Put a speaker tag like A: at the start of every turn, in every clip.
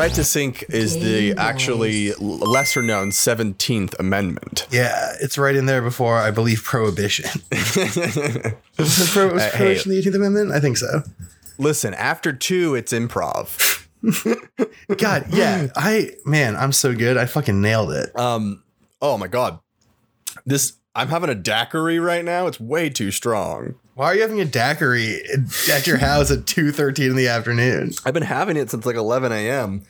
A: right to sync is the actually lesser known 17th Amendment.
B: Yeah, it's right in there before I believe prohibition. was it pro- was
A: Uh, hey.
B: prohibition the 18th Amendment? I think so.
A: Listen, after two, it's improv.
B: God, yeah. I man, I'm so good. I fucking nailed it.
A: Um, oh my god, this I'm having a daiquiri right now. It's way too strong.
B: Why are you having a daiquiri at your house at 2:13 in the afternoon?
A: I've been having it since like 11 a.m.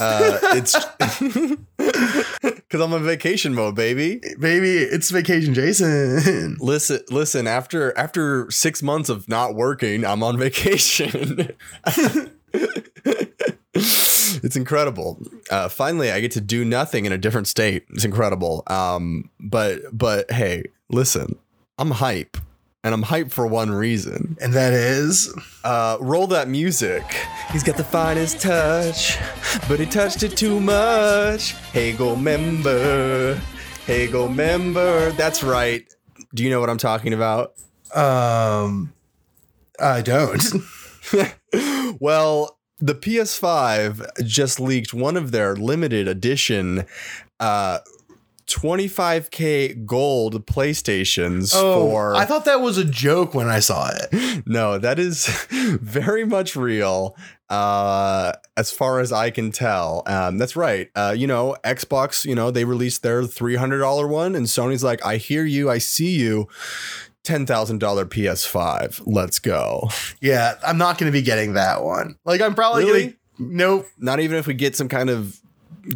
A: Uh, it's because I'm on vacation mode, baby.
B: Baby, it's vacation, Jason.
A: Listen, listen. After after six months of not working, I'm on vacation. it's incredible. Uh, finally, I get to do nothing in a different state. It's incredible. Um, but but hey, listen, I'm hype, and I'm hype for one reason.
B: And that is
A: Uh, roll that music. He's got the finest touch, but he touched it too much. Hey, go member. Hey, go member. That's right. Do you know what I'm talking about?
B: um I don't.
A: Well, the PS5 just leaked one of their limited edition uh 25k gold PlayStations for
B: Oh, I thought that was a joke when I saw it.
A: No, that is very much real. Uh, as far as I can tell, um, that's right. Uh, you know, Xbox. You know, they released their three hundred dollar one, and Sony's like, "I hear you, I see you." Ten thousand dollar PS5. Let's go.
B: Yeah, I'm not going to be getting that one. Like I'm probably
A: Really?
B: to Nope.
A: Not even if we get some kind of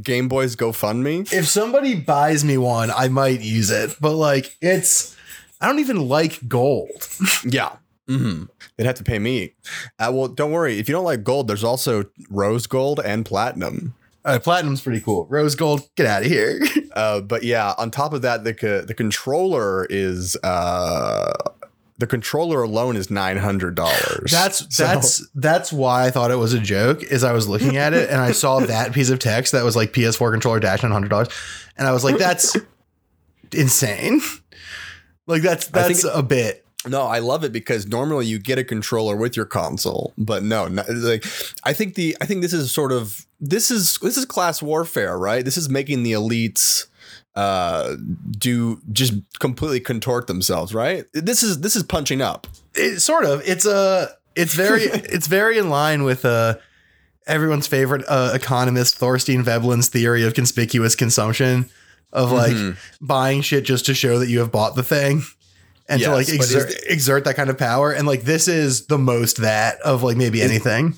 A: Game Boys GoFundMe.
B: If somebody buys me one, I might use it. But like it's I don't even like gold.
A: Yeah. Mm-hmm. They'd have to pay me. Uh, well, don't worry. If you don't like gold, there's also rose gold and platinum.
B: Uh, platinum's pretty cool. Rose gold, get out of here.
A: Uh, but yeah, on top of that, the co- the controller is uh, the controller alone is nine hundred dollars.
B: That's that's that's why I thought it was a joke. Is I was looking at it and I saw that piece of text that was like PS4 controller dash nine hundred dollars, and I was like, that's insane. Like that's
A: think
B: that's a bit.
A: no, I love it because normally you get a controller with your console, but no, no, like I think the I think this is sort of this is this is class warfare, right? This is making the elites uh do just completely contort themselves right this is this is punching up
B: It, sort of. It's a. It's very. it's very in line with uh everyone's favorite uh, economist Thorstein Veblen's theory of conspicuous consumption of like
A: Mhm.
B: buying shit just to show that you have bought the thing and to like exert, exert that kind of power and like this is the most that of like maybe anything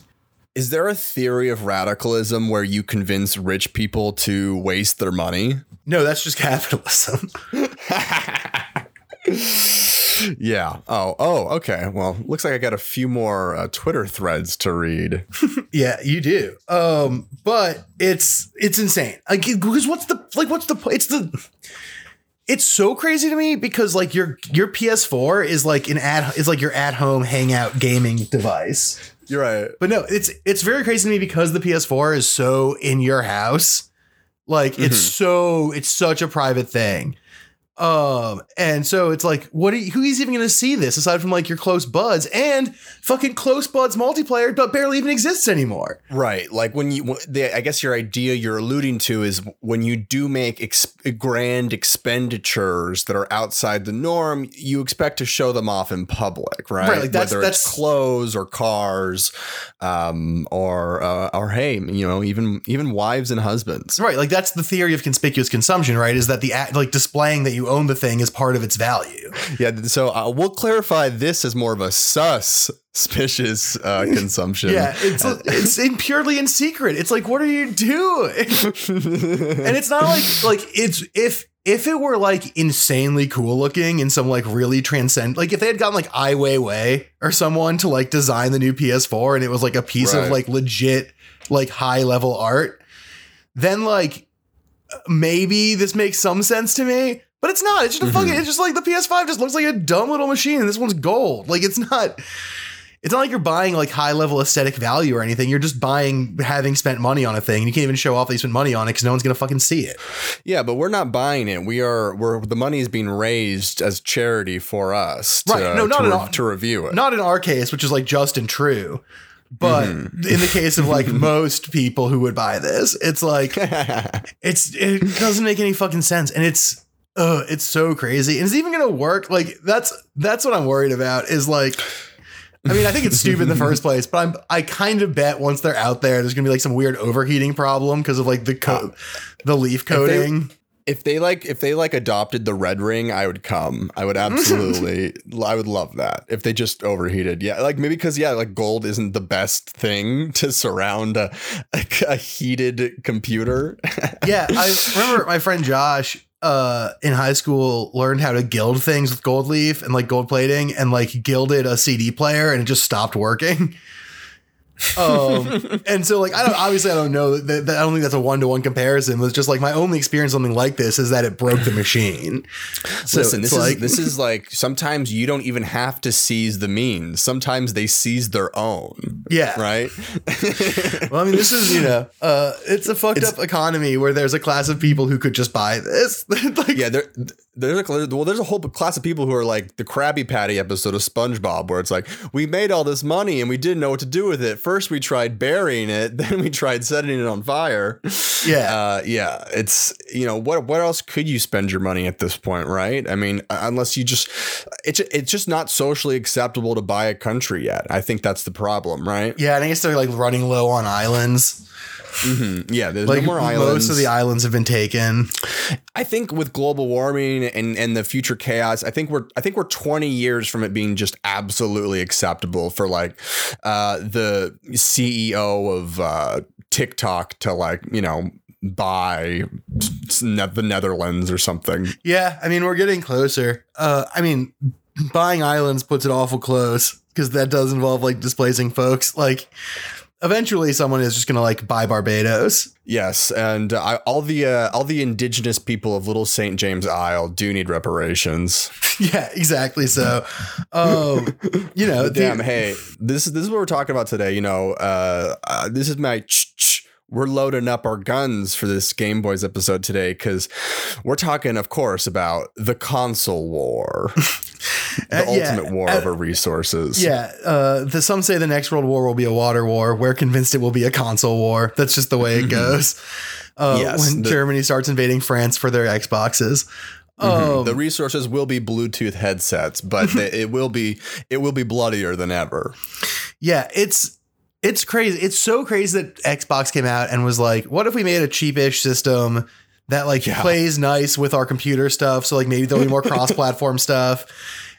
A: Is there a theory of radicalism where you convince rich people to waste their money?
B: no that's just capitalism
A: yeah. Oh, oh, okay. Well, looks like I got a few more uh, Twitter threads to read.
B: yeah you do um but it's it's insane like because what's the like what's the it's the it's so crazy to me because like your your PS4 is like an at is like your at home hangout gaming device
A: You're right.
B: But no, it's it's very crazy to me because the PS4 is so in your house. Like it's mm-hmm. so it's such a private thing. Um, and so it's like, what are you, who's even gonna see this aside from like your close buds and fucking close buds multiplayer but barely even exists anymore.
A: Right. Like when you, the, I guess your idea you're alluding to is when you do make ex- grand expenditures that are outside the norm, you expect to show them off in public, right?
B: Right, like that's-
A: Whether it's clothes or cars, um, or uh, or hey, you know, even even wives and husbands.
B: Right, like that's the theory of conspicuous consumption, right? Is that the act, like displaying that you own the thing is part of its value.
A: Yeah. So uh, we'll clarify this as more of a sus suspicious uh, consumption.
B: Yeah, it's it's in purely in secret. It's like, what are you doing? and it's not like like it's if if it were like insanely cool looking and some like really transcend like if they had gotten like Ai Weiwei or someone to like design the new PS4 and it was like a piece
A: Right.
B: of like legit like high level art, then like maybe this makes some sense to me. But it's not. It's just a fucking. It's just like the PS5 just looks like a dumb little machine, and this one's gold. Like it's not. It's not like you're buying like high level aesthetic value or anything. You're just buying having spent money on a thing. And you can't even show off that you spent money on it because no one's gonna fucking see it.
A: Yeah, but we're not buying it. We are. We're the money is being raised as charity for us, to,
B: Right. No, not
A: to, re-
B: all.
A: to review it.
B: Not in our case, which is like just and true. But
A: Mhm.
B: in the case of like most people who would buy this, it's like it's it doesn't make any fucking sense, and it's uh it's so crazy, and it's even gonna work. Like that's that's what I'm worried about. Is like. I mean, I think it's stupid in the first place, but I'm I kind of bet once they're out there, there's gonna be like some weird overheating problem because of like the co- the leaf
A: they-
B: coating.
A: if they like if they like adopted the red ring i would come i would absolutely i would love that if they just overheated yeah like maybe because yeah like gold isn't the best thing to surround a, a, a heated computer
B: yeah, I remember my friend Josh uh in high school learned how to gild things with gold leaf and like gold plating and like gilded a CD player and it just stopped working. Um and so like I don't obviously I don't know that, that I don't think that's a one to one comparison. It's just like my only experience something like this is that it broke the machine. So
A: Listen, this
B: like
A: is this is like sometimes you don't even have to seize the means. Sometimes they seize their own,
B: yeah.
A: right?
B: Well, I mean, this is you know, uh, it's a fucked
A: It's-
B: up economy where there's a class of people who could just buy this. like,
A: yeah, there, there's a well, there's a whole class of people who are like the Krabby Patty episode of SpongeBob, where it's like we made all this money and we didn't know what to do with it. First, we tried burying it, then we tried setting it on fire.
B: Yeah.
A: uh, yeah. It's you know what what else could you spend your money at this point, right? I mean, unless you just it's it's just not socially acceptable to buy a country yet. I think that's the problem, right?
B: yeah, I guess they're like running low on islands.
A: Mhm. Yeah, there's
B: Like
A: no more islands.
B: most of the islands have been taken.
A: I think with global warming and and the future chaos, I think we're I think we're 20 years from it being just absolutely acceptable for like uh the CEO of uh TikTok to like, you know, buy the Netherlands or something.
B: Yeah, I mean we're getting closer. Uh, I mean, buying islands puts it awful close because that does involve like displacing folks. Like, eventually, someone is just gonna like buy Barbados.
A: Yes, and uh, I, all the uh, all the indigenous people of Little St. James Isle do need reparations.
B: yeah, exactly. So, um, you know,
A: But
B: the-
A: damn, hey, this is this is what we're talking about today. You know, uh, uh this is my. Ch- ch- we're loading up our guns for this Game Boys episode today because we're talking, of course, about the console war, the
B: Uh, yeah,
A: ultimate war
B: uh,
A: over resources.
B: Yeah, uh, the, some say the next world war will be a water war. We're convinced it will be a console war. That's just the way it goes. Uh,
A: Yes,
B: when
A: the-
B: Germany starts invading France for their Xboxes.
A: Mhm.
B: Um,
A: the resources will be Bluetooth headsets, but they, it will be it will be bloodier than ever.
B: yeah, it's it's crazy. It's so crazy that Xbox came out and was like, "What if we made a cheapish system that like
A: Yeah.
B: plays nice with our computer stuff? So like maybe there'll be more cross-platform stuff."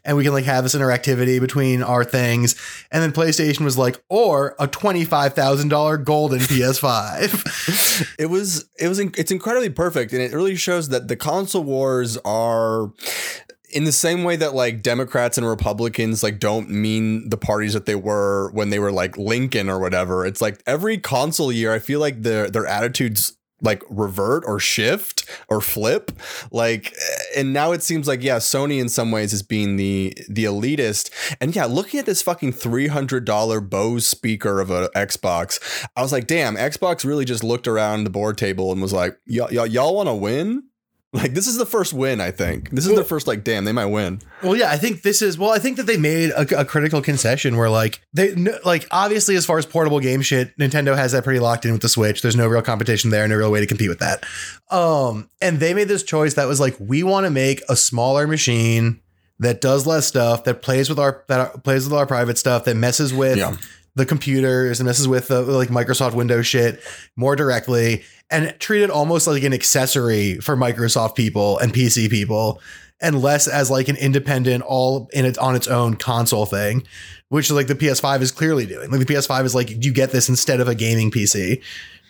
B: And we can like have this interactivity between our things. And then PlayStation was like, or a $25,000 golden PS5.
A: it was it was in- it's incredibly perfect and it really shows that the console wars are in the same way that like Democrats and Republicans like don't mean the parties that they were when they were like Lincoln or whatever. It's like every console year I feel like their their attitudes like revert or shift or flip like eh, and now it seems like yeah Sony in some ways is being the the elitist and yeah looking at this fucking $300 Bose speaker of a Xbox I was like damn Xbox really just looked around the board table and was like y'all, y'all want to win like this is the first win I think this is the first like damn they might win
B: Well, yeah, I think this is. Well, I think that they made a, a critical concession where, like, they like obviously as far as portable game shit, Nintendo has that pretty locked in with the Switch. There's no real competition there, no real way to compete with that. Um, and they made this choice that was like, we want to make a smaller machine that does less stuff, that plays with our that plays with our private stuff, that messes with
A: Yeah.
B: The computers and messes with the like Microsoft Windows shit more directly, and treat it almost like an accessory for Microsoft people and PC people and less as like an independent all in it on its own console thing which like the PS5 is clearly doing like the PS5 is like you get this instead of a gaming PC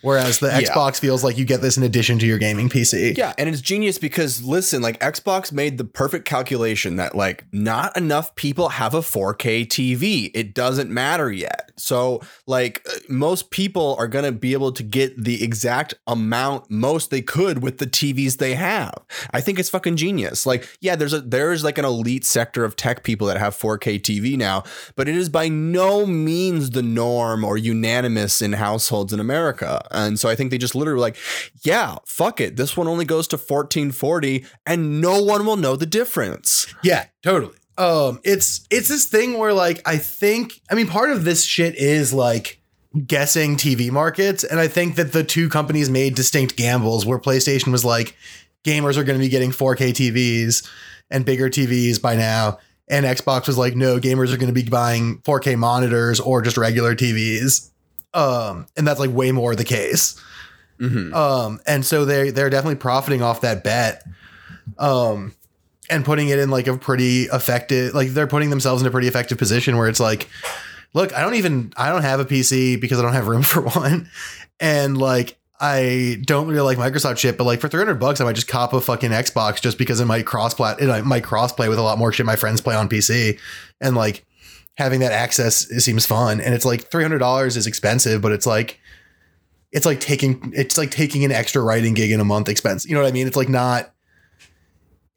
B: whereas the
A: Yeah.
B: Xbox feels like you get this in addition to your gaming PC
A: Yeah, and it's genius because listen, like Xbox made the perfect calculation that like not enough people have a 4K TV. It doesn't matter yet. So like uh, most people are going to be able to get the exact amount most they could with the TVs they have. I think it's fucking genius. Like yeah, there's a there's like an elite sector of tech people that have 4K TV now, but it is by no means the norm or unanimous in households in America. And so I think they just literally like, yeah, fuck it. This one only goes to 1440 and no one will know the difference.
B: Yeah, totally. Um, it's it's this thing where like I think I mean part of this shit is like guessing TV markets. And I think that the two companies made distinct gambles where PlayStation was like, gamers are going to be getting 4K TVs and bigger TVs by now. And Xbox was like, no, gamers are going to be buying 4K monitors or just regular TVs. Um, and that's like way more the case.
A: Mhm.
B: Um, and so they they're definitely profiting off that bet. Um, and putting it in like a pretty effective like they're putting themselves in a pretty effective position where it's like, look, I don't even I don't have a PC because I don't have room for one. And like I don't really like Microsoft shit, but like for 300 bucks, I might just cop a fucking Xbox just because it might cross plat, it might cross play with a lot more shit my friends play on PC. And like having that access seems fun. And it's like $300 is expensive, but it's like, it's like taking, it's like taking an extra writing gig in a month expense. You know what I mean? It's like not,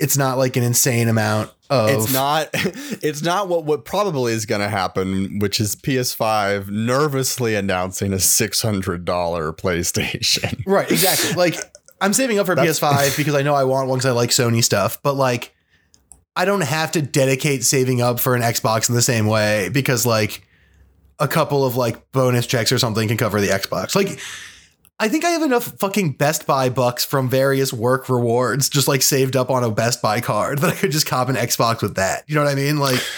B: it's not like an insane amount of,
A: It's not. It's not what what probably is going to happen, which is PS5 nervously announcing a six hundred dollar PlayStation.
B: Right, exactly. Like I'm saving up for
A: That's-
B: PS5 because I know I want one because I like Sony stuff, but like I don't have to dedicate saving up for an Xbox in the same way because like a couple of like bonus checks or something can cover the Xbox. Like I think I have enough fucking Best Buy bucks from various work rewards just like saved up on a Best Buy card that I could just cop an Xbox with that. You know what I mean? Like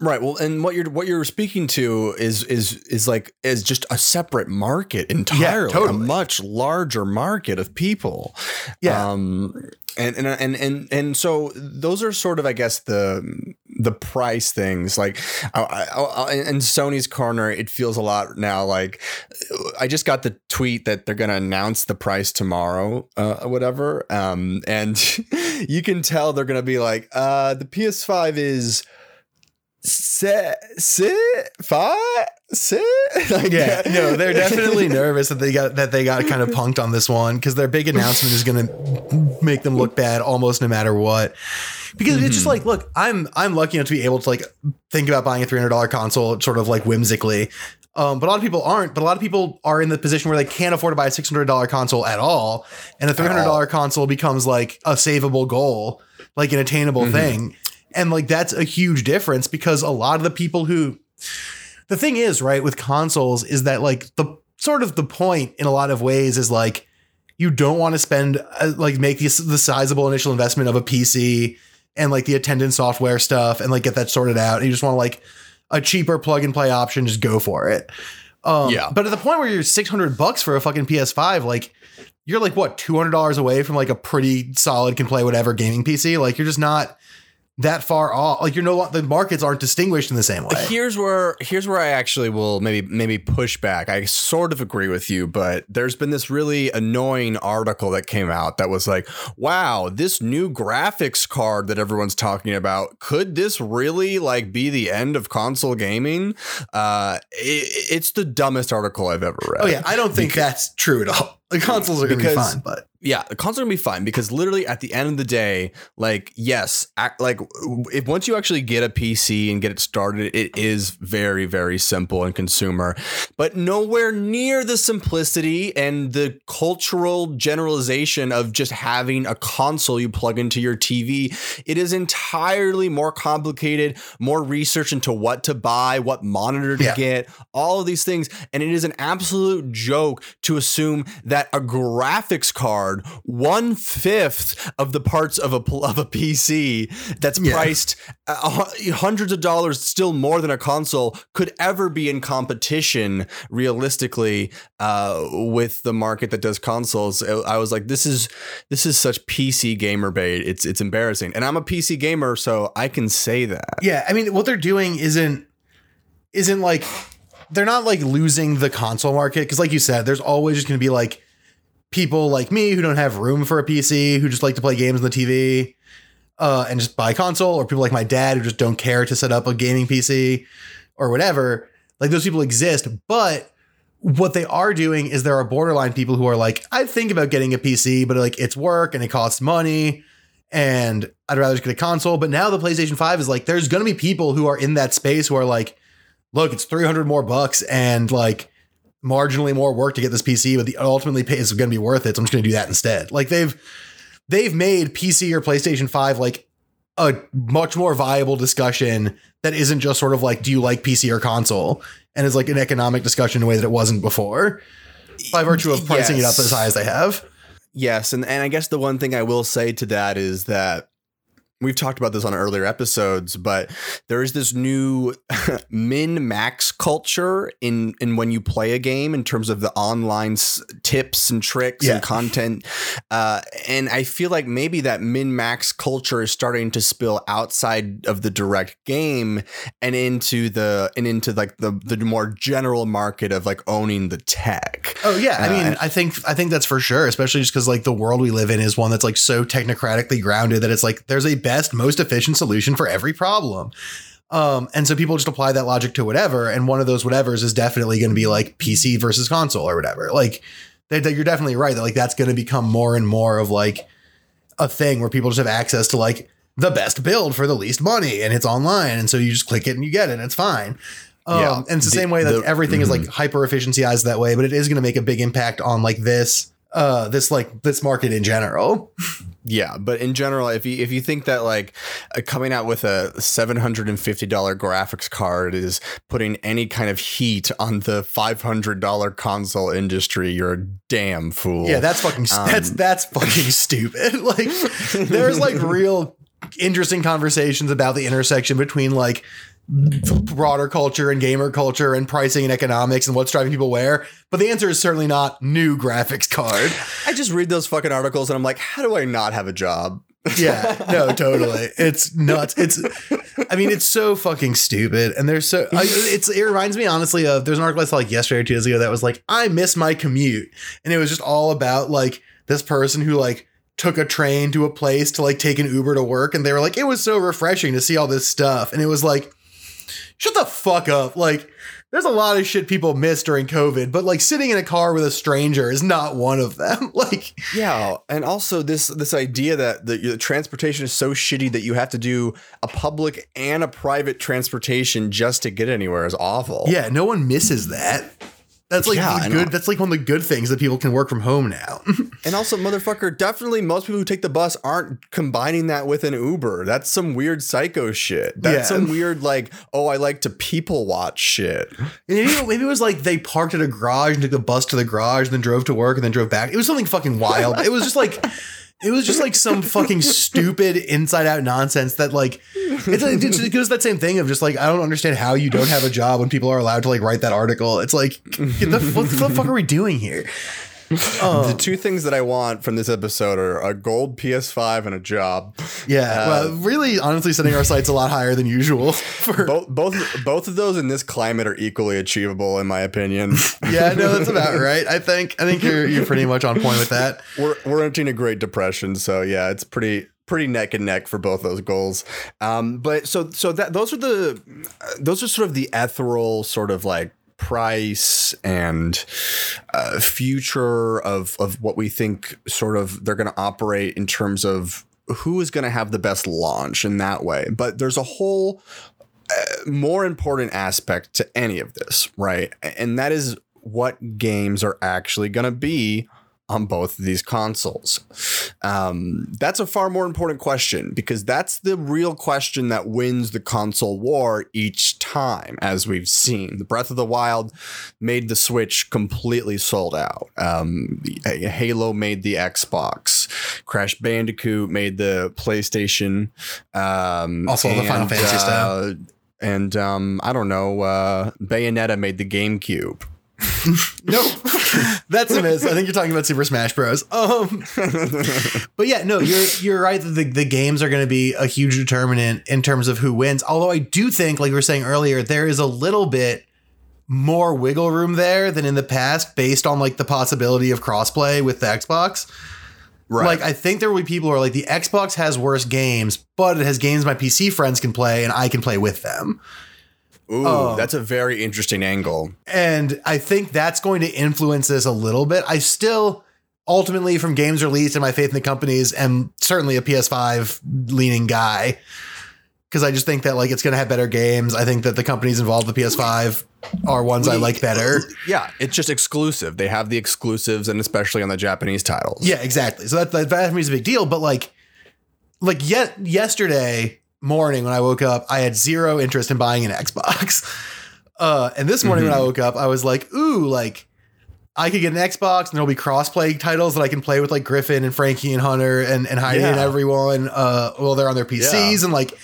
A: Right. Well, and what you're what you're speaking to is is is like is just a separate market entirely, a
B: totally.
A: much larger market of people.
B: Yeah.
A: Um, and and and and and so those are sort of, I guess, the the price things. Like, I, I, I, in Sony's corner, it feels a lot now. Like, I just got the tweet that they're to announce the price tomorrow, uh, or whatever. Um, and you can tell they're to be like, uh, the PS5 is sit, sit, fight, sit. Like,
B: Yeah, no, they're definitely nervous that they got that they got kind of punked on this one because their big announcement is going to make them look bad almost no matter what. Because it's just like, look, I'm I'm lucky enough to be able to like think about buying a three hundred dollar console, sort of like whimsically. Um, but a lot of people aren't. But a lot of people are in the position where they can't afford to buy a six hundred dollar console at all, and a three hundred dollar console becomes like a savable goal, like an attainable thing, and like that's a huge difference because a lot of the people who the thing is, right, with consoles is that like the sort of the point in a lot of ways is like you don't want to spend uh, like make the, the sizable initial investment of a PC and like the attendant software stuff and like get that sorted out. And you just want to like a cheaper plug and play option, just go for it. Um,
A: Yeah.
B: But at the point where you're 600 bucks for a fucking PS5, like you're like what $200 away from like a pretty solid can play whatever gaming PC. Like you're just not that far off. Like you're no the markets aren't distinguished in the same way.
A: Here's where here's where I actually will maybe maybe push back. I sort of agree with you, but there's been this really annoying article that came out that was like, "Wow, this new graphics card that everyone's talking about, could this really like be the end of console gaming?" Uh it, it's the dumbest article I've ever read.
B: Oh yeah, I don't think that's true at all. The consoles are going to be fine, but
A: Yeah, the console gonna be fine because literally at the end of the day, like yes, act, like if once you actually get a PC and get it started, it is very very simple and consumer, but nowhere near the simplicity and the cultural generalization of just having a console you plug into your TV. It is entirely more complicated, more research into what to buy, what monitor to
B: Yeah.
A: get, all of these things, and it is an absolute joke to assume that a graphics card, one fifth of the parts of a of a PC that's
B: Yeah.
A: priced uh, hundreds of dollars, still more than a console, could ever be in competition realistically uh, with the market that does consoles. I I was like, this is this is such PC gamer bait. It's it's embarrassing, and I'm a PC gamer, so I can say that.
B: yeah, I mean, what they're doing isn't isn't like they're not like losing the console market because, like you said, there's always just going to be like people like me who don't have room for a PC who just like to play games on the TV uh, and just buy a console, or people like my dad who just don't care to set up a gaming PC or whatever. Like those people exist, but what they are doing is there are borderline people who are like, I think about getting a PC, but like it's work and it costs money and I'd rather just get a console. But now the PlayStation 5 is like, there's going to be people who are in that space who are like, look, it's 300 more bucks and like marginally more work to get this PC, but the ultimately pay is going to be worth it. So I'm just going to do that instead. Like they've, they've made PC or PlayStation 5 like a much more viable discussion that isn't just sort of like, do you like PC or console? And is like an economic discussion in a way that it wasn't before by virtue of pricing it up as high as they have.
A: Yes, and, and I guess the one thing I will say to that is that we've talked about this on earlier episodes, but there is this new min max culture in in when you play a game in terms of the online s- tips and tricks
B: Yeah.
A: and content, uh, and I feel like maybe that min max culture is starting to spill outside of the direct game and into the and into like the the more general market of like owning the tech.
B: Oh yeah, I
A: Uh,
B: mean, I think I think that's for sure, especially just because like the world we live in is one that's like so technocratically grounded that it's like there's a best, most efficient solution for every problem. Um, and so people just apply that logic to whatever, and one of those whatevers is definitely going to be like PC versus console or whatever. Like, that, that you're definitely right that like that's going to become more and more of like a thing where people just have access to like the best build for the least money, and it's online, and so you just click it and you get it, and it's fine. Um,
A: Yeah.
B: and it's the,
A: The-
B: same way that
A: the- mm-hmm.
B: everything is like hyper efficiencyized that way, but it is going to make a big impact on like this, uh, this like this market in general.
A: Yeah, but in general, if you if you think that like uh, coming out with a seven hundred and fifty dollar graphics card is putting any kind of heat on the five hundred dollar console industry, you're a damn fool.
B: Yeah, that's fucking
A: Um,
B: that's that's fucking stupid. Like there's like real interesting conversations about the intersection between like broader culture and gamer culture and pricing and economics and what's driving people where. But the answer is certainly not new graphics card.
A: I just read those fucking articles and I'm like, how do I not have a job?
B: Yeah, no, totally. It's nuts. It's, I mean, it's so fucking stupid. And there's so, I, it's, it reminds me honestly of, there's an article I saw like yesterday or two days ago that was like, I miss my commute. And it was just all about like this person who like took a train to a place to like take an Uber to work. And they were like, it was so refreshing to see all this stuff. And it was like, shut the fuck up. Like, there's a lot of shit people miss during COVID, but like sitting in a car with a stranger is not one of them. like,
A: Yeah, and also this this idea that the, the transportation is so shitty that you have to do a public and a private transportation just to get anywhere is awful.
B: Yeah, no one misses that. That's like
A: Yeah,
B: good. That's like one of the good things that people can work from home now.
A: And also, motherfucker, definitely most people who take the bus aren't combining that with an Uber. That's some weird psycho shit. That's
B: Yeah.
A: some weird, like, oh, I like to people watch shit.
B: maybe, maybe it was like they parked at a garage and took the bus to the garage, and then drove to work and then drove back. It was something fucking wild. It was just like. It was just like some fucking stupid inside out nonsense that like it's like, it goes that same thing of just like I don't understand how you don't have a job when people are allowed to like write that article. It's like the, what the fuck are we doing here?
A: The two things that I want from this episode are a gold PS5 and a job.
B: Yeah, well, really, honestly, setting our sights a lot higher than usual. For
A: Both, both, both of those in this climate are equally achievable, in my opinion.
B: yeah, no, that's about right. I think I think you're you're pretty much on point with that.
A: we're we're entering a Great Depression, so yeah, it's pretty pretty neck and neck for both those goals. Um, but so so that those are the those are sort of the ethereal sort of like price and uh, future of of what we think sort of they're going to operate in terms of who is going to have the best launch in that way. But there's a whole uh, more important aspect to any of this, right? And that is what games are actually going to be on both of these consoles. Um, that's a far more important question because that's the real question that wins the console war each time, as we've seen. The Breath of the Wild made the Switch completely sold out. Um, Halo made the Xbox. Crash Bandicoot made the PlayStation. Um,
B: Also the Final Fantasy stuff.
A: uh, And um, I don't know, uh, Bayonetta made the GameCube.
B: Nope. That's a miss. I think you're talking about Super Smash Bros. Um, but yeah, no, you're you're right that the, the games are going to be a huge determinant in terms of who wins. Although I do think, like we were saying earlier, there is a little bit more wiggle room there than in the past, based on like the possibility of crossplay with the Xbox.
A: Right.
B: Like I think there will be people who are like the Xbox has worse games, but it has games my PC friends can play and I can play with them.
A: Ooh,
B: Oh.
A: that's a very interesting angle.
B: And I think that's going to influence this a little bit. I still ultimately from games released and my faith in the companies am certainly a PS5 leaning guy. Cause I just think that like it's gonna have better games. I think that the companies involved with PS5 are ones I like better.
A: Yeah, it's just exclusive. They have the exclusives, and especially on the Japanese titles.
B: Yeah, exactly. So that, that, that me is a big deal. But like, like yet yesterday morning when I woke up, I had zero interest in buying an Xbox. Uh, and this morning when I woke up, I was like, ooh, like I could get an Xbox and there'll be cross-play titles that I can play with like Griffin and Frankie and Hunter and, and Heidi and everyone. Uh, well, they're on their PCs
A: Yeah.
B: and like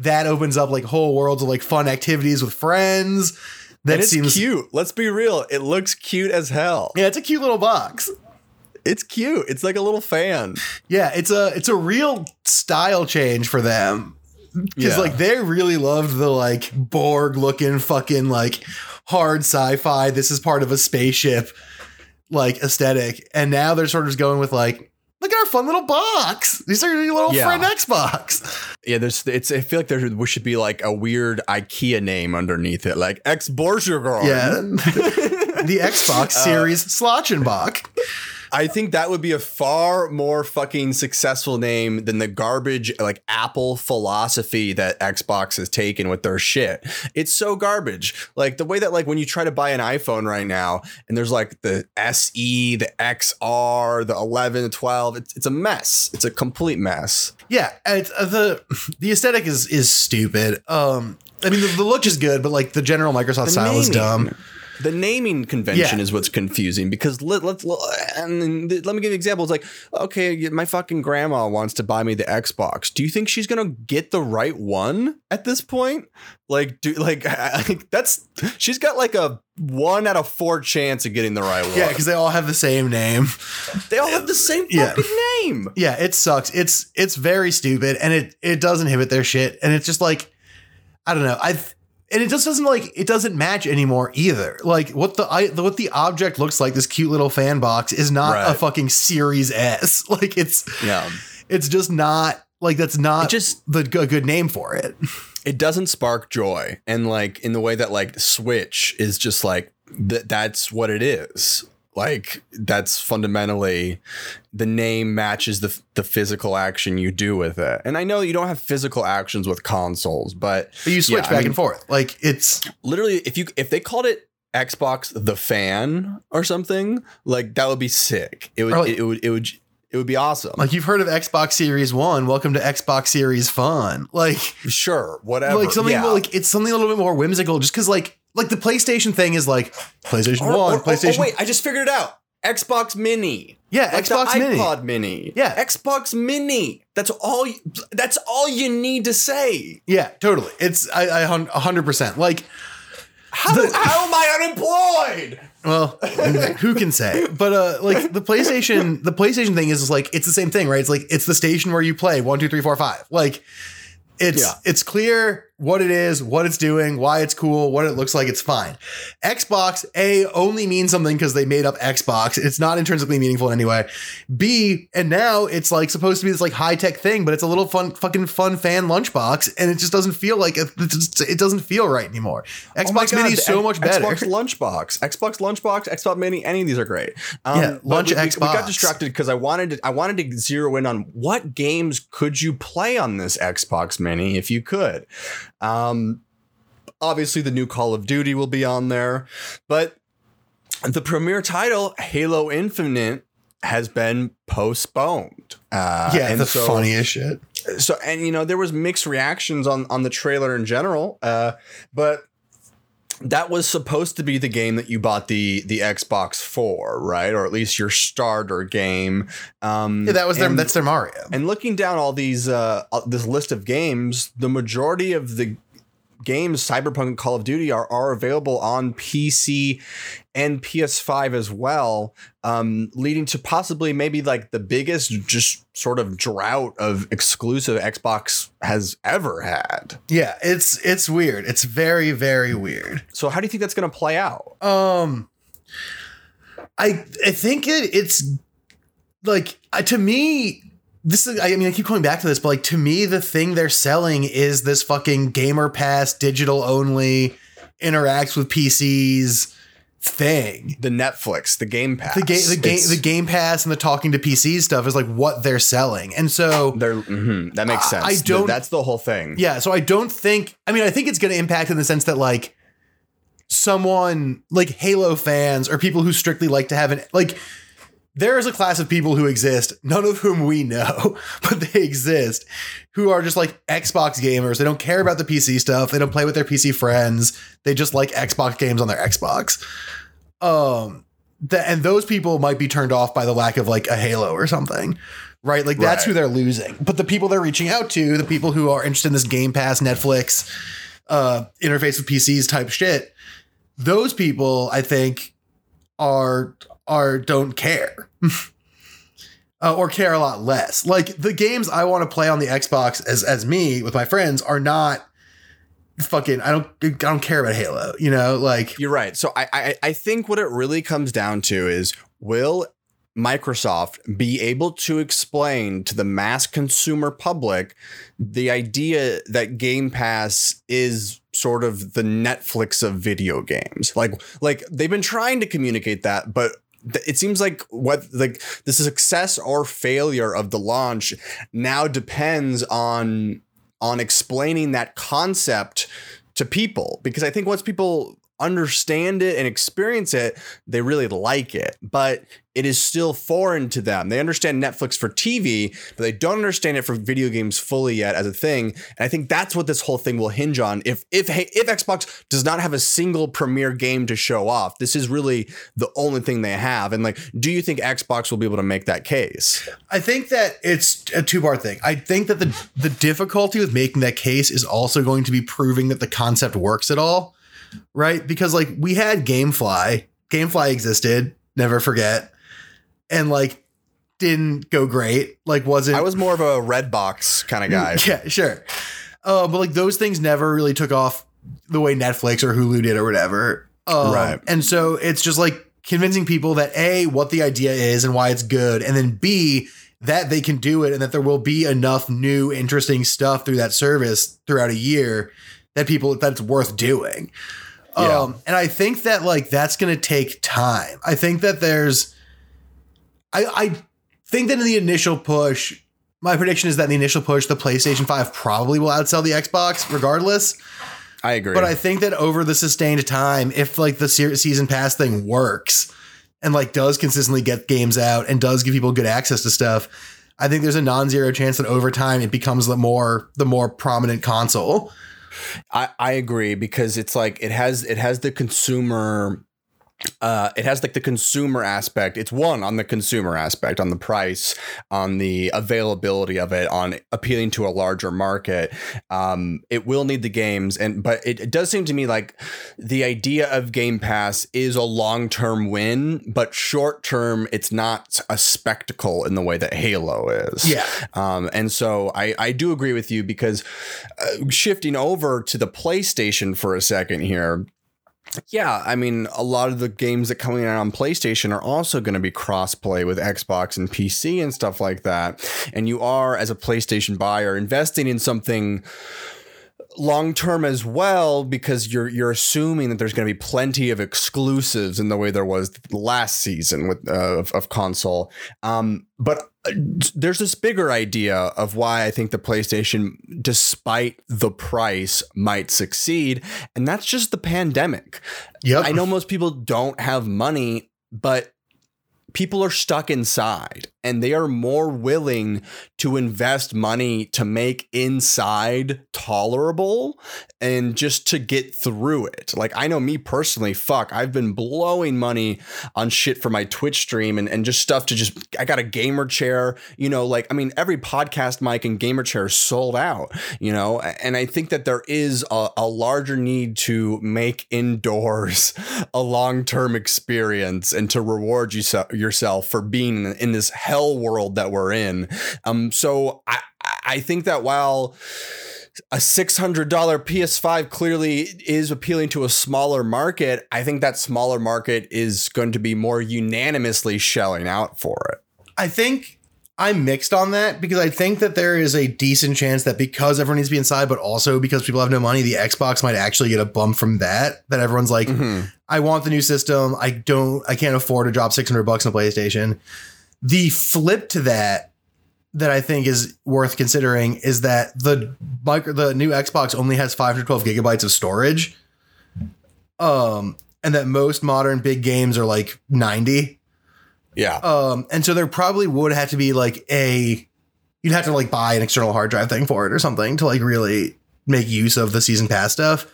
B: that opens up like whole worlds of like fun activities with friends. That
A: And it's
B: seems
A: cute. Let's be real. It looks cute as hell.
B: Yeah, it's a cute little box.
A: It's cute. It's like a little fan.
B: Yeah, it's a it's a real style change for them. Because
A: Yeah.
B: like they really loved the like Borg looking fucking like hard sci-fi. This is part of a spaceship like aesthetic. And now they're sort of just going with like, look at our fun little box. These are your little
A: Yeah.
B: friend Xbox.
A: Yeah, there's. It's. I feel like there should be like a weird IKEA name underneath it, like Ex Borgergård.
B: Yeah. the Xbox uh, series Slotchenbach.
A: I think that would be a far more fucking successful name than the garbage like Apple philosophy that Xbox has taken with their shit. It's so garbage. Like the way that like when you try to buy an iPhone right now and there's like the SE, the XR, the 11, the 12, it's, it's a mess. It's a complete mess.
B: Yeah, it's, uh, the the aesthetic is is stupid. Um, I mean the, the look is good, but like the general Microsoft style is dumb.
A: The naming convention
B: Yeah.
A: is what's confusing because let, let's and let me give you examples like okay my fucking grandma wants to buy me the Xbox. Do you think she's gonna get the right one at this point? Like do like I- that's she's got like a one out of four chance of getting the right one.
B: Yeah, because they all have the same name.
A: they all have the same
B: Yeah.
A: fucking name.
B: Yeah, it sucks. It's it's very stupid, and it it does inhibit their shit, and it's just like I don't know. I've and it just doesn't like it doesn't match anymore either. Like what the I, what the object looks like, this cute little fan box, is not a fucking Series S. Like it's
A: Yeah.
B: it's just not like that's not
A: It just
B: the g- good name for it.
A: it doesn't spark joy and like in the way that like switch is just like th- that's what it is like that's fundamentally the name matches the the physical action you do with it and i know you don't have physical actions with consoles but
B: But you switch
A: Yeah, I
B: back
A: mean-
B: and forth. Like it's
A: literally if you if they called it xbox the fan or something like that would be sick it would
B: like-
A: it, would it would it would be awesome
B: like you've heard of Xbox Series One. Welcome to Xbox Series Fun. Like
A: sure whatever
B: like something
A: yeah.
B: like it's something a little bit more whimsical just because like like the playstation thing is like playstation
A: Or-
B: 1
A: or- or-
B: playstation
A: oh, wait i just figured it out xbox mini
B: yeah
A: like
B: xbox
A: the
B: mini
A: iPod Mini.
B: Yeah.
A: Xbox Mini. That's all. You, that's all you need to say.
B: yeah totally it's i i 100% like
A: How, how am I unemployed?
B: well who can say but uh like the playstation the playstation thing is like it's the same thing right it's like it's the station where you play one two three four five like it's
A: Yeah.
B: it's clear what it is what it's doing why it's cool what it looks like it's fine xbox a only means something because they made up xbox it's not intrinsically meaningful anyway. b and now it's like supposed to be this like high-tech thing but it's a little fun fucking fun fan lunchbox and it just doesn't feel like it, it doesn't feel right anymore
A: Oh
B: xbox
A: God,
B: mini is so much better
A: Xbox Lunchbox, Xbox Lunchbox, Xbox Mini. Any of these are great. Um,
B: Yeah, Lunch
A: we, we- We got distracted because I wanted to. I wanted to zero in on what games could you play on this Xbox Mini if you could. Um, obviously, the new Call of Duty will be on there, but the premier title, Halo Infinite, has been postponed. Uh,
B: yeah
A: and
B: the
A: so-
B: funniest shit
A: so and you know there was mixed reactions on on the trailer in general uh but that was supposed to be the game that you bought the the Xbox for, right? Or at least your starter game. Um,
B: yeah, that was their
A: and-
B: that's their mario
A: and looking down all these uh uh, this list of games, the majority of the games Cyberpunk and Call of Duty are are available on PC and PS5 as well, um, leading to possibly maybe like the biggest just sort of drought of exclusive Xbox has ever had.
B: Yeah, it's it's weird. It's very very weird.
A: So how do you think that's going to play out?
B: Um, I I think it it's like uh, to me. This is, I mean, I keep coming back to this, but like to me, the thing they're selling is this fucking Gamer Pass digital only interacts with PCs thing.
A: The Netflix, the Game Pass,
B: The game, the game, the Game Pass and the talking to PCs stuff is like what they're selling, and so
A: they're mhm, that makes sense.
B: I don't-
A: That's the whole thing.
B: Yeah, so I don't think I mean I think it's going to impact in the sense that like someone like Halo fans or people who strictly like to have an like there is a class of people who exist, none of whom we know, but they exist, who are just like Xbox gamers. They don't care about the PC stuff. They don't play with their PC friends. They just like Xbox games on their Xbox. Um, th- and those people might be turned off by the lack of like a Halo or something, right? Like that's
A: Right.
B: who they're losing. But the people they're reaching out to, the people who are interested in this Game Pass, Netflix, uh, interface with PCs type shit, those people, I think, are are don't care. Uh, or care a lot less. Like the games I want to play on the Xbox as as me with my friends are not fucking. I don't I don't care about Halo. You know, like
A: You're right. So I, I I think what it really comes down to is will Microsoft be able to explain to the mass consumer public the idea that Game Pass is sort of the Netflix of video games. Like like they've been trying to communicate that, but it seems like what like the success or failure of the launch now depends on on explaining that concept to people. Because I think once people understand it and experience it, they really like it. But it is still foreign to them. They understand Netflix for TV, but they don't understand it for video games fully yet as a thing. And I think that's what this whole thing will hinge on. If if if Xbox does not have a single premiere game to show off, this is really the only thing they have. And like, do you think Xbox will be able to make that case?
B: I think that it's a two part thing. I think that the the difficulty with making that case is also going to be proving that the concept works at all, right? Because like we had GameFly, GameFly existed, never forget, and like didn't go great. Like wasn't
A: I was more of a Redbox kind of guy.
B: Yeah, sure. Uh, but like those things never really took off the way Netflix or Hulu did or whatever. Um,
A: Right.
B: And so it's just like convincing people that A, what the idea is and why it's good, and then B, that they can do it and that there will be enough new, interesting stuff through that service throughout a year that people that it's worth doing.
A: Yeah.
B: Um, and I think that like that's gonna take time. I think that there's I I think that in the initial push, my prediction is that in the initial push, the PlayStation 5 probably will outsell the Xbox regardless.
A: I agree.
B: But I think that over the sustained time, if like the season pass thing works and like does consistently get games out and does give people good access to stuff, I think there's a non-zero chance that over time it becomes the more the more prominent console.
A: I, I agree because it's like it has it has the consumer uh it has like the consumer aspect it's one on the consumer aspect on the price on the availability of it on appealing to a larger market um it will need the games and but it, it does seem to me like the idea of game pass is a long-term win but short-term it's not a spectacle in the way that halo is
B: Yeah.
A: um, and so I, I do agree with you because uh, shifting over to the PlayStation for a second here. Yeah, I mean, a lot of the games that coming out on PlayStation are also going to be cross-play with Xbox and PC and stuff like that. And you are, as a PlayStation buyer, investing in something long term as well because you're you're assuming that there's going to be plenty of exclusives in the way there was last season with uh, of, of console. Um, but uh, there's this bigger idea of why I think the PlayStation, despite the price, might succeed, and that's just the pandemic.
B: Yep.
A: I know most people don't have money, but people are stuck inside and they are more willing to invest money to make inside tolerable and just to get through it. Like I know me personally, fuck, I've been blowing money on shit for my Twitch stream and, and just stuff to just I got a gamer chair, you know, like I mean every podcast mic and gamer chair is sold out, you know, and I think that there is a, a larger need to make indoors a long-term experience and to reward you yourself for being in this hell world that we're in. Um, so I I think that while a $600 PS5 clearly is appealing to a smaller market, I think that smaller market is going to be more unanimously shelling out for it.
B: I think I'm mixed on that because I think that there is a decent chance that because everyone needs to be inside, but also because people have no money, the Xbox might actually get a bump from that. That everyone's like,
A: Mm-hmm.
B: I want the new system. I don't, I can't afford to drop 600 bucks on a PlayStation. The flip to that, that I think is worth considering is that the micro, the new Xbox only has 512 gigabytes of storage. Um, and that most modern big games are like 90.
A: Yeah.
B: Um, and so there probably would have to be like a you'd have to like buy an external hard drive thing for it or something to like really make use of the season pass stuff.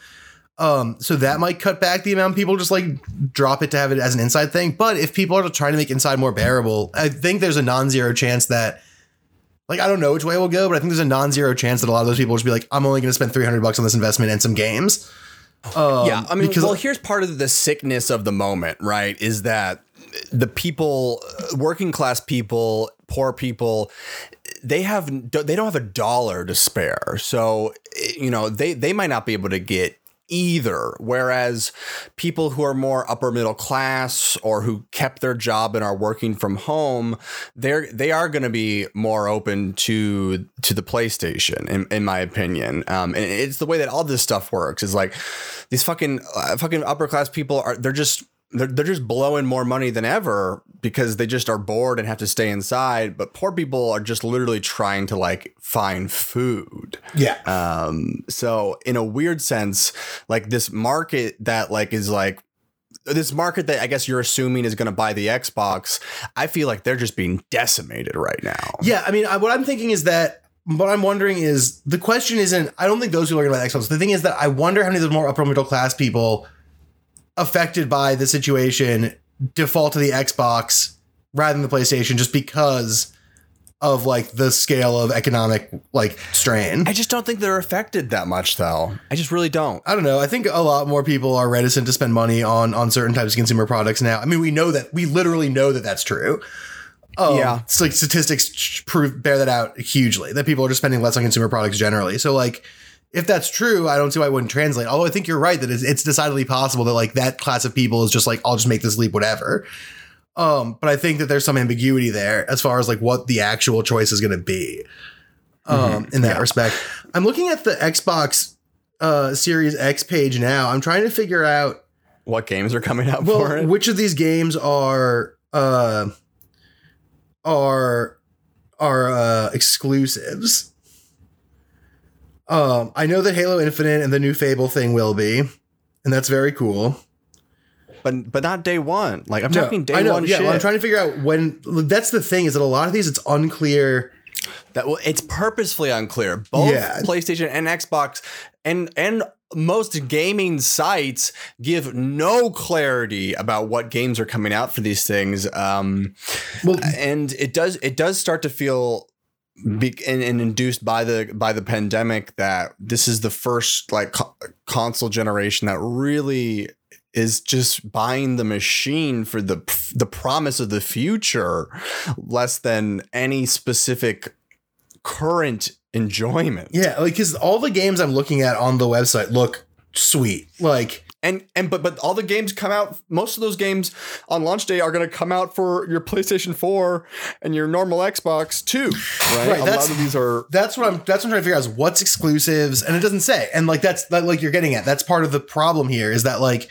B: Um, so that might cut back the amount of people just like drop it to have it as an inside thing. But if people are trying to make inside more bearable, I think there's a non-zero chance that like I don't know which way it will go, but I think there's a non-zero chance that a lot of those people will just be like, I'm only gonna spend 300 bucks on this investment and some games. Um,
A: yeah, I mean,
B: because
A: well, here's part of the sickness of the moment, right? Is that the people, uh, working class people, poor people, they have they don't have a dollar to spare. So you know they they might not be able to get either. Whereas people who are more upper middle class or who kept their job and are working from home, they're they are going to be more open to to the PlayStation, in, in my opinion. Um, and it's the way that all this stuff works. Is like these fucking uh, fucking upper class people are they're just they're, they're just blowing more money than ever because they just are bored and have to stay inside but poor people are just literally trying to like find food
B: yeah,
A: um so in a weird sense like this market that like is like this market that I guess you're assuming is going to buy the Xbox, I feel like they're just being decimated right now.
B: Yeah, I mean, I, what I'm thinking is that what I'm wondering is the question isn't. I don't think those people are going to buy Xbox. The thing is that I wonder how many of the more upper middle class people affected by the situation default to the Xbox rather than the PlayStation just because of like the scale of economic like strain.
A: I just don't think they're affected that much though. I just really don't.
B: I don't know. I think a lot more people are reticent to spend money on on certain types of consumer products now. I mean, we know that we literally know that that's true. Um,
A: Yeah.
B: it's like statistics prove bear that out hugely. That people are just spending less on consumer products generally. So like, if that's true, I don't see why it wouldn't translate. Although I think you're right that it's, it's decidedly possible that like that class of people is just like I'll just make this leap, whatever. Um, but I think that there's some ambiguity there as far as like what the actual choice is going to be. Um, in that respect, I'm looking at the Xbox uh, Series X page now. I'm trying to figure out
A: What games are coming out for
B: well
A: it?
B: which of these games are uh, are are uh, exclusives. Um, I know that Halo Infinite and the new Fable thing will be, and that's very cool.
A: but but not day one. Like I'm
B: No,
A: talking day
B: I know,
A: one
B: yeah.
A: shit.
B: well, I'm trying to figure out when. That's the thing is that a lot of these it's unclear.
A: that well, it's purposefully unclear. Both
B: Yeah.
A: PlayStation and Xbox and and most gaming sites give no clarity about what games are coming out for these things. Um,
B: Well,
A: and it does it does start to feel be, and, and induced by the by the pandemic that this is the first like co- console generation that really is just buying the machine for the the promise of the future less than any specific current enjoyment
B: yeah, like because all the games I'm looking at on the website look sweet. Like
A: and and but but all the games come out most of those games on launch day are going to come out for your PlayStation 4 and your normal Xbox too right,
B: Right,
A: a lot of these are
B: that's what I'm that's what I'm trying to figure out is what's exclusives and it doesn't say and like that's that like you're getting at that's part of the problem here is that like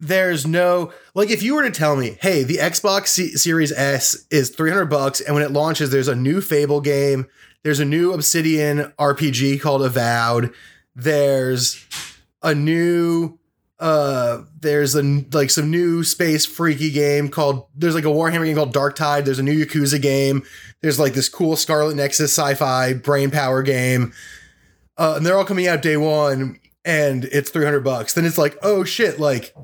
B: there's no like if you were to tell me hey the Xbox C- Series S is 300 bucks and when it launches there's a new Fable game there's a new Obsidian RPG called Avowed there's a new uh there's a like some new space freaky game called there's like a warhammer game called Darktide there's a new yakuza game there's like this cool scarlet nexus sci-fi brain power game. Uh, and they're all coming out day one and it's 300 bucks. Then it's like oh shit like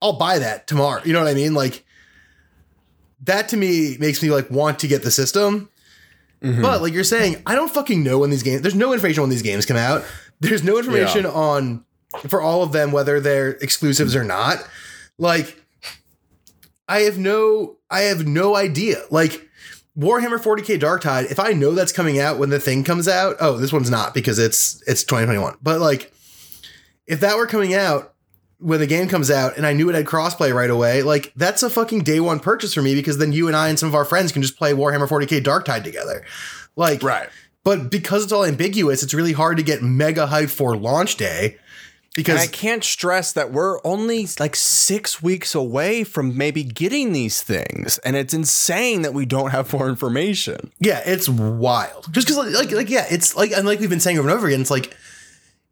B: i'll buy that tomorrow. You know what i mean? Like that to me makes me like want to get the system. But like you're saying i don't fucking know when these games there's no information when these games come out. There's no information on for all of them whether they're exclusives or not like i have no i have no idea. Like warhammer 40k Darktide if i know that's coming out when the thing comes out oh this one's not because it's it's 2021 but like if that were coming out when the game comes out and i knew it had crossplay right away like that's a fucking day one purchase for me because then you and i and some of our friends can just play warhammer 40k Darktide together. Like
A: right.
B: but because it's all ambiguous, it's really hard to get mega hype for launch day.
A: And
B: Because
A: I can't stress that we're only like six weeks away from maybe getting these things, and it's insane that we don't have more information.
B: yeah, it's wild. Just because like like yeah, it's like and like we've been saying over and over again, it's like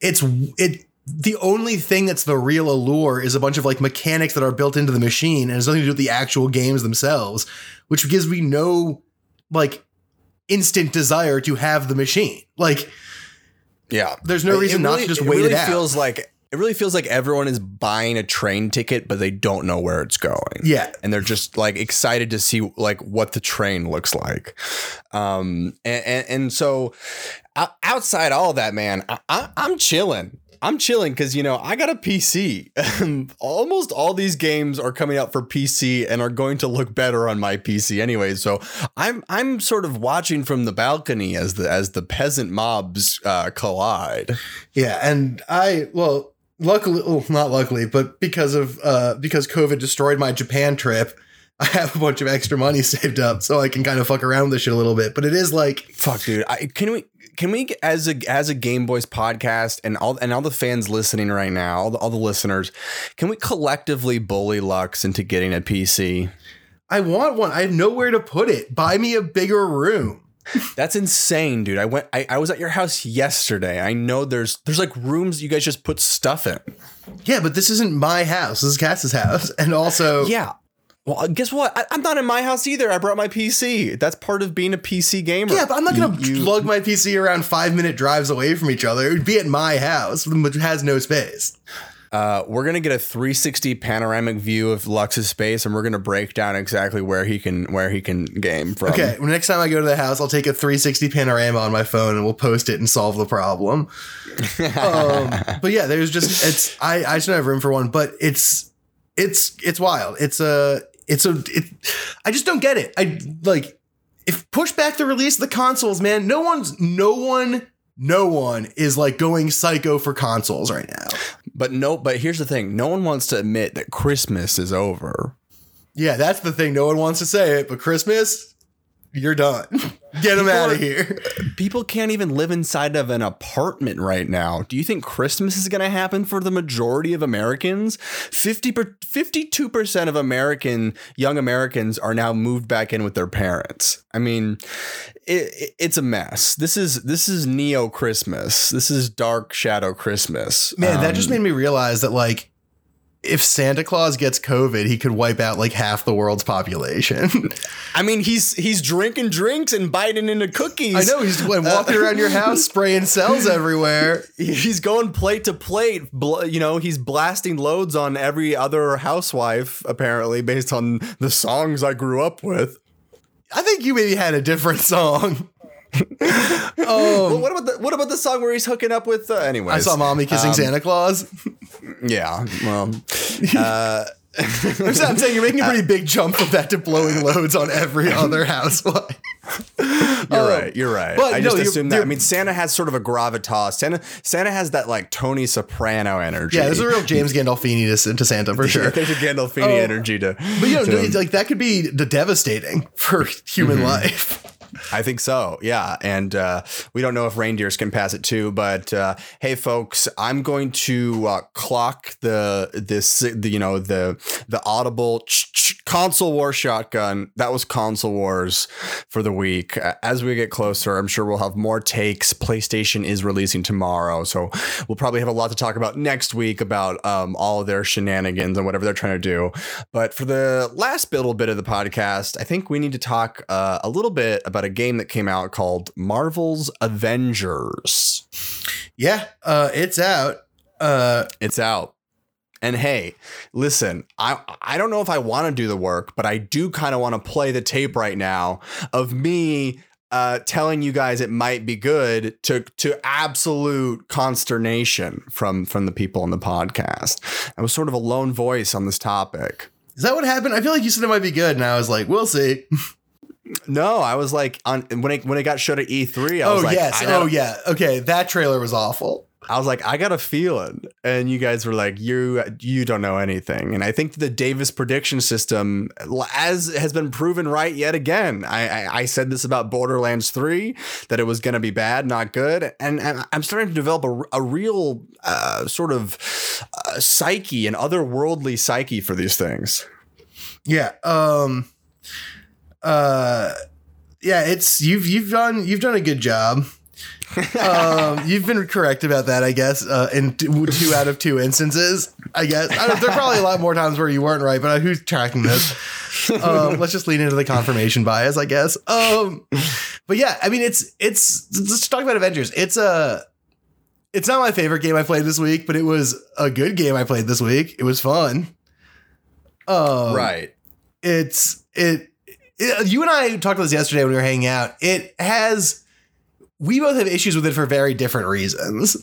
B: it's it the only thing that's the real allure is a bunch of like mechanics that are built into the machine and has nothing to do with the actual games themselves, which gives me no like instant desire to have the machine. Like
A: Yeah.
B: there's no reason
A: it
B: not to just
A: it
B: wait
A: really
B: it out.
A: feels like it really feels like everyone is buying a train ticket, but they don't know where it's going.
B: yeah.
A: and they're just like excited to see like what the train looks like. Um and and, and so outside all that man I, i'm chilling. I'm chilling because you know i got a pc almost all these games are coming out for pc and are going to look better on my pc anyway. So i'm i'm sort of watching from the balcony as the as the peasant mobs uh collide.
B: Yeah, and I well, luckily, well, not luckily, but because of uh because COVID destroyed my Japan trip, I have a bunch of extra money saved up so I can kind of fuck around with this shit a little bit. But it is like
A: Fuck, dude. I, can we can we as a as a Game Boys podcast and all and all the fans listening right now, all the, all the listeners, can we collectively bully Lux into getting a PC?
B: I want one. I have nowhere to put it. Buy me a bigger room.
A: That's insane, dude. I went. I, I was at your house yesterday. I know there's there's like rooms you guys just put stuff in.
B: Yeah, but this isn't my house. This is Cass's house, and also
A: Yeah. Well, uh, guess what? I, I'm not in my house either. I brought my PC. That's part of being a PC gamer.
B: Yeah, but I'm not gonna
A: You- you-
B: lug my PC around five minute drives away from each other. It would be at my house, which has no space.
A: Uh, we're gonna get a 360 panoramic view of Lux's space, and we're gonna break down exactly where he can where he can game from.
B: Okay, well, next time I go to the house, I'll take a 360 panorama on my phone and we'll post it and solve the problem. um, but yeah, there's just it's I I just don't have room for one, but it's it's it's wild. It's a it's a it. I just don't get it. I like if push back the release of the consoles, man. No one's no one no one is like going psycho for consoles right now.
A: But no, but here's the thing: no one wants to admit that Christmas is over.
B: Yeah, that's the thing. No one wants to say it, but Christmas, you're done. Get them out of here.
A: People can't even live inside of an apartment right now. Do you think Christmas is going to happen for the majority of Americans? 50 per, 52% of American young Americans are now moved back in with their parents. I mean, it, it- it's a mess. This is this is neo Christmas. This is dark shadow Christmas.
B: Man, that
A: Um,
B: just made me realize that like if Santa Claus gets COVID, he could wipe out like half the world's population.
A: I mean, he's he's drinking drinks and biting into cookies.
B: I know he's like, uh, walking around your house spraying cells everywhere.
A: he's going plate to plate. Bl- you know, he's blasting loads on every other housewife, apparently, based on the songs I grew up with.
B: I think you maybe had a different song.
A: Well, what about the what about the song where he's hooking up with? Uh, anyways,
B: I saw mommy kissing
A: um,
B: Santa Claus.
A: Yeah, well, uh,
B: I'm saying, you're making a pretty big jump from that to blowing loads on every other housewife.
A: you're right. You're right.
B: but
A: I
B: no,
A: just
B: you're-
A: that. I mean, Santa has sort of a gravitas. Santa Santa has that like Tony Soprano energy.
B: Yeah, there's a real James Gandolfini to, to Santa for sure.
A: There's a Gandolfini
B: Oh.
A: energy to.
B: But you know,
A: to-
B: like that could be devastating for human
A: Mm-hmm.
B: life.
A: I think so. Yeah. And uh, we don't know if reindeers can pass it too. But uh, hey, folks, I'm going to uh, clock the this the, you know the the audible ch- ch- console war shotgun. That was console wars for the week. As we get closer, I'm sure we'll have more takes. PlayStation is releasing tomorrow, so we'll probably have a lot to talk about next week about um, all of their shenanigans and whatever they're trying to do. But for the last little bit of the podcast, I think we need to talk uh, a little bit about a game that came out called Marvel's Avengers.
B: Yeah, uh, it's out. Uh,
A: It's out. And hey, listen, I I don't know if I want to do the work, but I do kind of want to play the tape right now of me uh, telling you guys it might be good to to absolute consternation from from the people on the podcast. I was sort of a lone voice on this topic.
B: is that what happened? I feel like you said it might be good, and I was like, we'll see.
A: No, I was like on when it when it got showed at E3. I
B: Oh
A: was like,
B: yes.
A: I
B: Oh yeah. Okay, that trailer was awful.
A: I was like, I got a feeling, and you guys were like, you you don't know anything. And I think the Davis prediction system, as has been proven right yet again. I I, I said this about Borderlands Three that it was going to be bad, not good, and, and I'm starting to develop a, a real uh, sort of uh, psyche and otherworldly psyche for these things.
B: Yeah. Um. Uh. Yeah. It's you've you've done you've done a good job. um, you've been correct about that, I guess. Uh, in two, two out of two instances, I guess. I don't, there are probably a lot more times where you weren't right, but who's tracking this? Um, let's just lean into the confirmation bias, I guess. Um, but yeah, I mean, it's it's let's talk about Avengers. It's a it's not my favorite game I played this week, but it was a good game I played this week. It was fun. Um,
A: right.
B: It's it, it. You and I talked about this yesterday when we were hanging out. It has. We both have issues with it for very different reasons.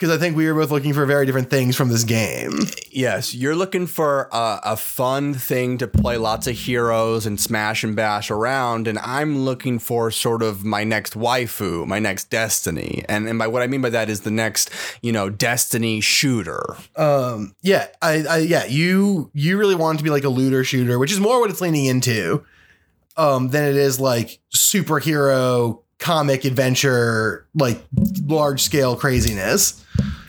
B: Because I think we were both looking for very different things from this game.
A: Yes, you're looking for a, a, fun thing to play lots of heroes and smash and bash around, and I'm looking for sort of my next waifu, my next Destiny, and and by what I mean by that is the next you know Destiny shooter.
B: Um, yeah, I, I yeah, you you really want to be like a looter shooter, which is more what it's leaning into, um, than it is like superhero comic adventure, like large scale craziness.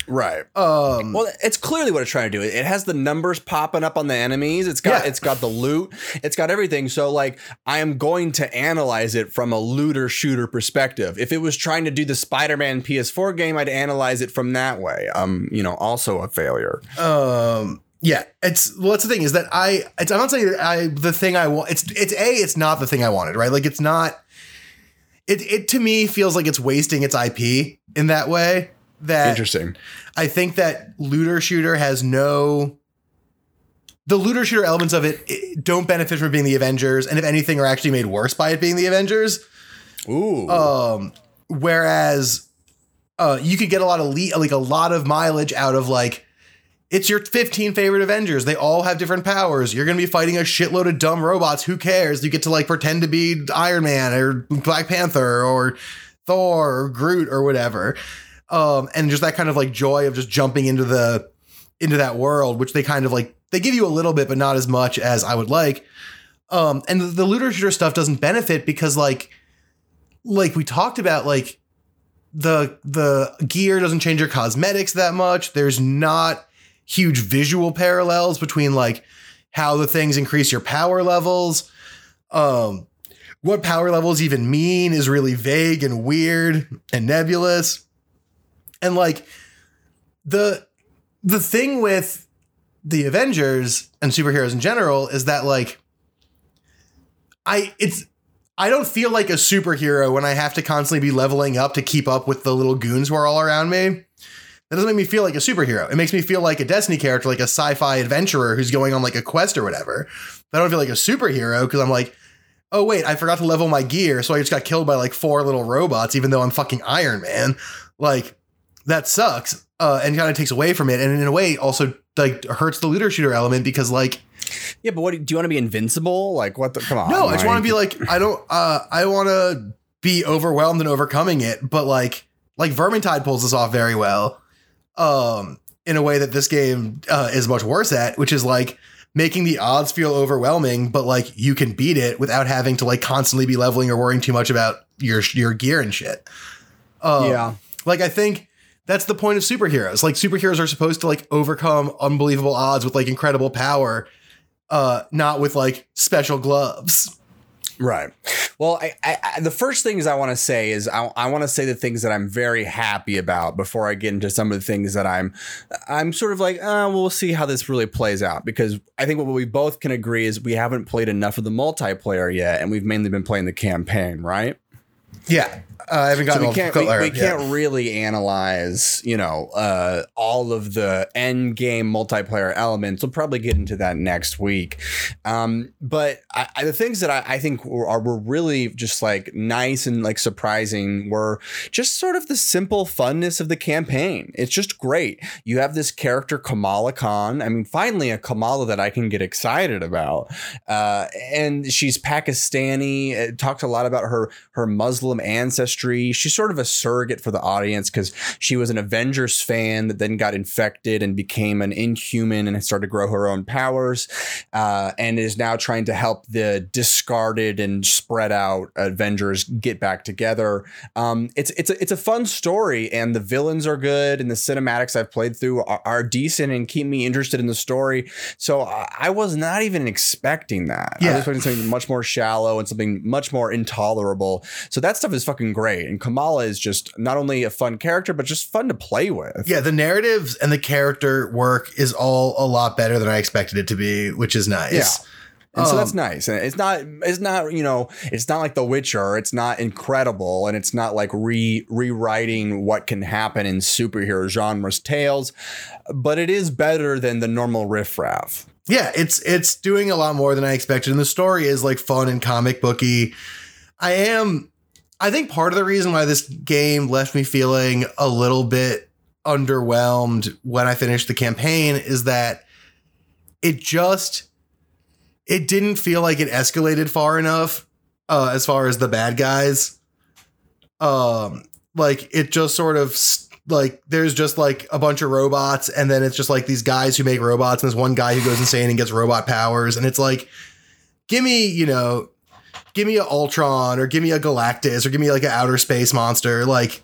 A: Right.
B: Um,
A: well, it's clearly what it's trying to do. It has the numbers popping up on the enemies. It's got
B: Yeah.
A: it's got the loot. It's got everything. So like I am going to analyze it from a looter shooter perspective. If it was trying to do the Spider-Man PS4 game, I'd analyze it from that way. Um, you know, also a failure.
B: um, yeah, it's well. That's the thing is that I. It's, I'm not saying that I. The thing I want. It's it's a. It's not the thing I wanted. Right. Like it's not. It it to me feels like it's wasting its IP in that way. That
A: Interesting.
B: I think that looter shooter has no. The looter shooter elements of it eh, don't benefit from being the Avengers, and if anything, are actually made worse by it being the Avengers.
A: Ooh.
B: Um, whereas uh, you could get a lot of le- like a lot of mileage out of like it's your 15 favorite Avengers. They all have different powers. You're gonna be fighting a shitload of dumb robots. Who cares? You get to like pretend to be Iron Man or Black Panther or Thor or Groot or whatever. Um, and just that kind of like joy of just jumping into the into that world, which they kind of like they give you a little bit, but not as much as I would like. Um, and the, the looter shooter stuff doesn't benefit because like like we talked about like the the gear doesn't change your cosmetics that much. There's not huge visual parallels between like how the things increase your power levels. Um what power levels even mean is really vague and weird and nebulous and like the the thing with the avengers and superheroes in general is that like i it's I don't feel like a superhero when I have to constantly be leveling up to keep up with the little goons who are all around me. That doesn't make me feel like a superhero. It makes me feel like a Destiny character, like a sci-fi adventurer who's going on like a quest or whatever. But I don't feel like a superhero because I'm like, oh wait, I forgot to level my gear, so I just got killed by like four little robots, even though I'm fucking Iron Man. Like that sucks, uh, and kind of takes away from it, and in a way also like hurts the looter shooter element because like
A: yeah, but what do you want to be invincible? Like what the come on.
B: no, I just want to be like I don't. Uh, I want to be overwhelmed and overcoming it, but like like Vermintide pulls this off very well, um, in a way that this game uh, is much worse at, which is like making the odds feel overwhelming, but like you can beat it without having to like constantly be leveling or worrying too much about your your gear and shit. Um,
A: Yeah.
B: like I think that's the point of superheroes. Like superheroes are supposed to like overcome unbelievable odds with like incredible power, uh, not with like special gloves.
A: Right. Well, I, I, the first things I want to say is I, I want to say the things that I'm very happy about before I get into some of the things that I'm I'm sort of like, uh, we'll see how this really plays out because I think what we both can agree is we haven't played enough of the multiplayer yet, and we've mainly been playing the campaign, right?
B: Yeah, uh, I haven't
A: So
B: gotten
A: we can't we, we can't really analyze you know uh, all of the end game multiplayer elements. We'll probably get into that next week. Um, but I, I, the things that I, I think were, are were really just like nice and like surprising were just sort of the simple funness of the campaign. It's just great. You have this character Kamala Khan. I mean, finally a Kamala that I can get excited about. Uh, and she's Pakistani. It talks a lot about her her Muslim ancestry. She's sort of a surrogate for the audience because she was an Avengers fan that then got infected and became an Inhuman and started to grow her own powers, uh, and is now trying to help the discarded and spread out Avengers get back together. Um, it's it's a, it's a fun story, and the villains are good, and the cinematics I've played through are, are decent and keep me interested in the story. So I, I was not even expecting that. I was expecting something much more shallow and something much more intolerable. So that stuff is fucking great. And Kamala is just not only a fun character, but just fun to play with.
B: Yeah, the narratives and the character work is all a lot better than I expected it to be, which is nice.
A: Yeah. And so that's
B: Um,
A: nice. And it's not it's not, you know, it's not like The Witcher. It's not incredible and it's not like re rewriting what can happen in superhero genres tales, but it is better than the normal riffraff.
B: Yeah, it's it's doing a lot more than I expected. And the story is like fun and comic booky. I am I think part of the reason why this game left me feeling a little bit underwhelmed when I finished the campaign is that it just it didn't feel like it escalated far enough uh as far as the bad guys. Um like it just sort of like there's just like a bunch of robots and then it's just like these guys who make robots and this one guy who goes insane and gets robot powers and it's like give me you know give me a ultron or give me a galactus or give me like an outer space monster like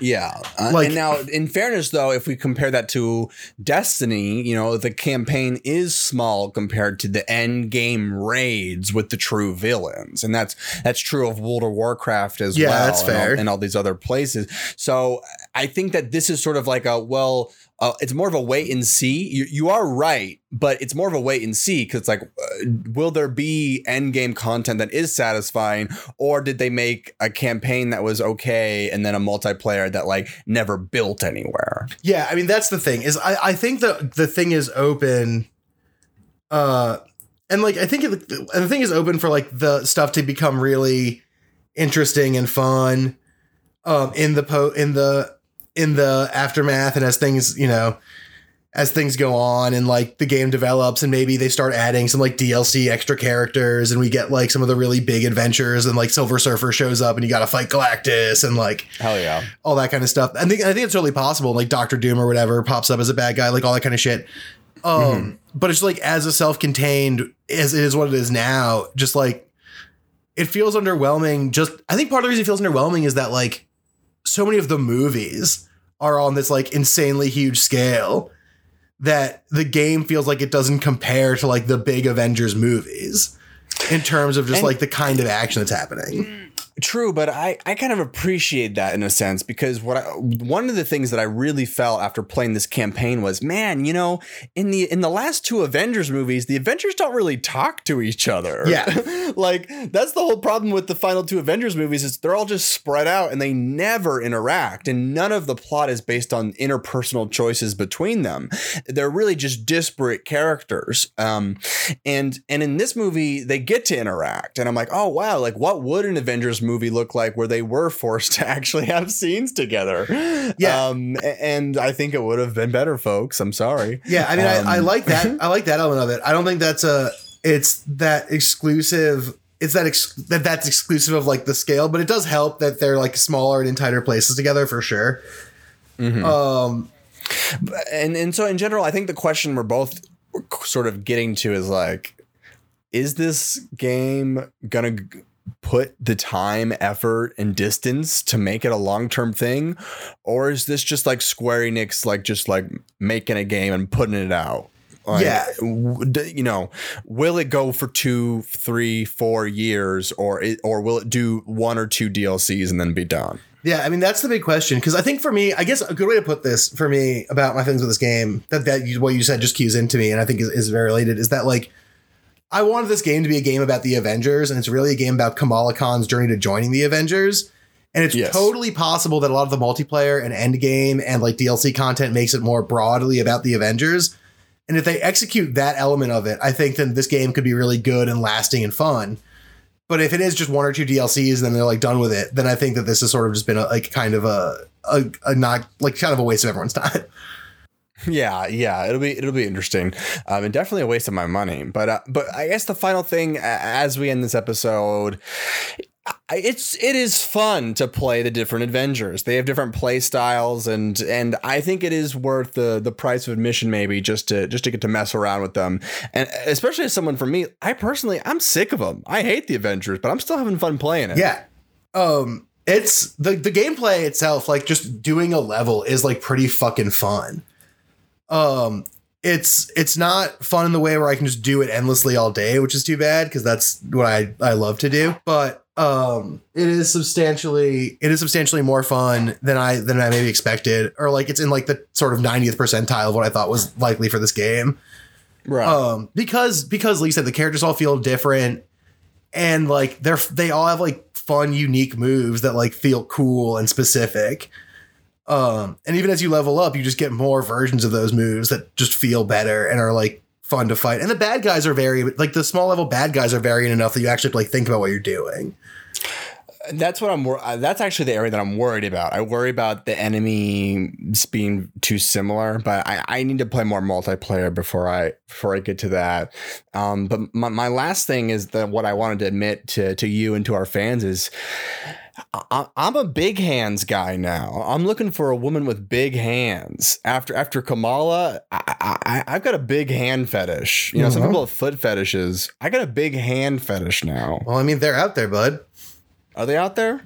A: Yeah. Uh,
B: Like-
A: and now, in fairness, though, if we compare that to Destiny, you know, the campaign is small compared to the end game raids with the true villains, and that's that's true of World of Warcraft as
B: Yeah,
A: well.
B: that's
A: and all- and all these other places. So I think that this is sort of like a well. Uh, it's more of a wait and see. You, you are right, but it's more of a wait and see because it's like, uh, will there be end game content that is satisfying, or did they make a campaign that was okay and then a multiplayer that like never built anywhere?
B: yeah i mean that's the thing is i i think the the thing is open uh and like i think it, and the thing is open for like the stuff to become really interesting and fun um in the po in the in the aftermath and as things you know as things go on and like the game develops and maybe they start adding some like DLC extra characters and we get like some of the really big adventures and like Silver Surfer shows up and you got to fight Galactus and like
A: Hell yeah!
B: all that kind of stuff. I think I think it's totally possible. Like Doctor Doom or whatever pops up as a bad guy, like all that kind of shit. Um, but it's like as a self-contained as it is what it is now, just like it feels underwhelming. Just I think part of the reason it feels underwhelming is that like so many of the movies are on this like insanely huge scale that the game feels like it doesn't compare to like the big Avengers movies in terms of just
A: And-
B: like the kind of action that's happening. Mm.
A: True, but I, I kind of appreciate that in a sense because what I, one of the things that I really felt after playing this campaign was, man, you know, in the in the last two Avengers movies, the Avengers don't really talk to each other.
B: Yeah.
A: like that's the whole problem with the final two Avengers movies is they're all just spread out and they never interact, and none of the plot is based on interpersonal choices between them. They're really just disparate characters. Um, and and in this movie they get to interact, and I'm like, oh wow, like what would an Avengers movie look like where they were forced to actually have scenes together?
B: Yeah.
A: Um, and I think it would have been better, folks. I'm sorry.
B: Yeah, I mean,
A: Um,
B: I, I like that. I like that element of it. I don't think that's a. It's that exclusive. It's that ex, that that's exclusive of like the scale, but it does help that they're like smaller and in tighter places together for sure.
A: Mm-hmm.
B: Um,
A: and and so in general, I think the question we're both sort of getting to is like, is this game gonna put the time, effort, and distance to make it a long term thing, or is this just like Square Enix, like just like making a game and putting it out? Like,
B: Yeah.
A: you know, will it go for two, three, four years, or it, or will it do one or two DLCs and then be done?
B: yeah, I mean that's the big question because I think for me, I guess a good way to put this for me about my feelings with this game that that you, what you said just cues into me, and I think is, is very related. Is that like I wanted this game to be a game about the Avengers, and it's really a game about Kamala Khan's journey to joining the Avengers. And it's
A: Yes.
B: totally possible that a lot of the multiplayer and end game and like DLC content makes it more broadly about the Avengers. And if they execute that element of it, I think then this game could be really good and lasting and fun. But if it is just one or two DLCs and then they're like done with it, then I think that this has sort of just been a, like kind of a, a, a not like kind of a waste of everyone's time.
A: Yeah, yeah, it'll be it'll be interesting, um, and definitely a waste of my money. But uh, but I guess the final thing as we end this episode, it's it is fun to play the different Avengers. They have different play styles, and and I think it is worth the the price of admission maybe just to just to get to mess around with them, and especially as someone for me, I personally I'm sick of them. I hate the Avengers, but I'm still having fun playing it.
B: Yeah. Um it's the the gameplay itself like just doing a level is like pretty fucking fun. Um it's it's not fun in the way where I can just do it endlessly all day, which is too bad because that's what I I love to do. But um it is substantially it is substantially more fun than i than i maybe expected or like it's in like the sort of 90th percentile of what i thought was likely for this game
A: Right.
B: um because because like you said the characters all feel different and like they're they all have like fun unique moves that like feel cool and specific um and even as you level up you just get more versions of those moves that just feel better and are like fun to fight and the bad guys are very like the small level bad guys are varying enough that you actually like think about what you're doing
A: That's what I'm. uh, That's actually the area that I'm worried about. I worry about the enemies being too similar, but I, I need to play more multiplayer before I before I get to that. Um, but my, my last thing is that what I wanted to admit to to you and to our fans is. I- I'm a big hands guy now. I'm looking for a woman with big hands. After after Kamala, I, I I've got a big hand fetish. You know, some
B: Mhm.
A: people have foot fetishes. I got a big hand fetish now.
B: well i mean they're out there bud
A: Are they out there?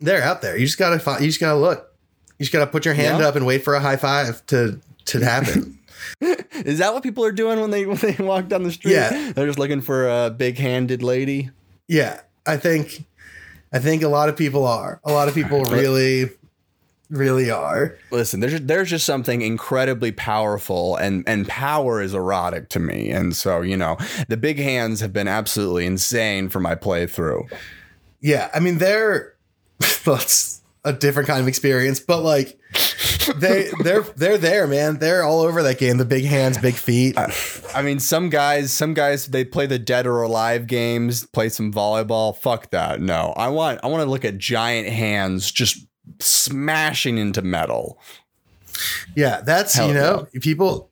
B: they're out there you just gotta find you just gotta look you just gotta put your hand
A: Yeah.
B: up and wait for a high five to to happen
A: Is that what people are doing when they when they walk down the street?
B: Yeah.
A: they're just looking for a big-handed lady.
B: Yeah, I think I think a lot of people are. A lot of people really really are.
A: Listen, there's there's just something incredibly powerful, and and power is erotic to me, and so you know the big hands have been absolutely insane for my playthrough.
B: Yeah, I mean they're that's a different kind of experience, but like they they're they're there, man. They're all over that game. The big hands, big feet.
A: I mean, some guys, some guys, they play the dead or alive games, play some volleyball. Fuck that. No, I want I want to look at giant hands just smashing into metal.
B: Yeah, that's
A: Hell
B: you know, people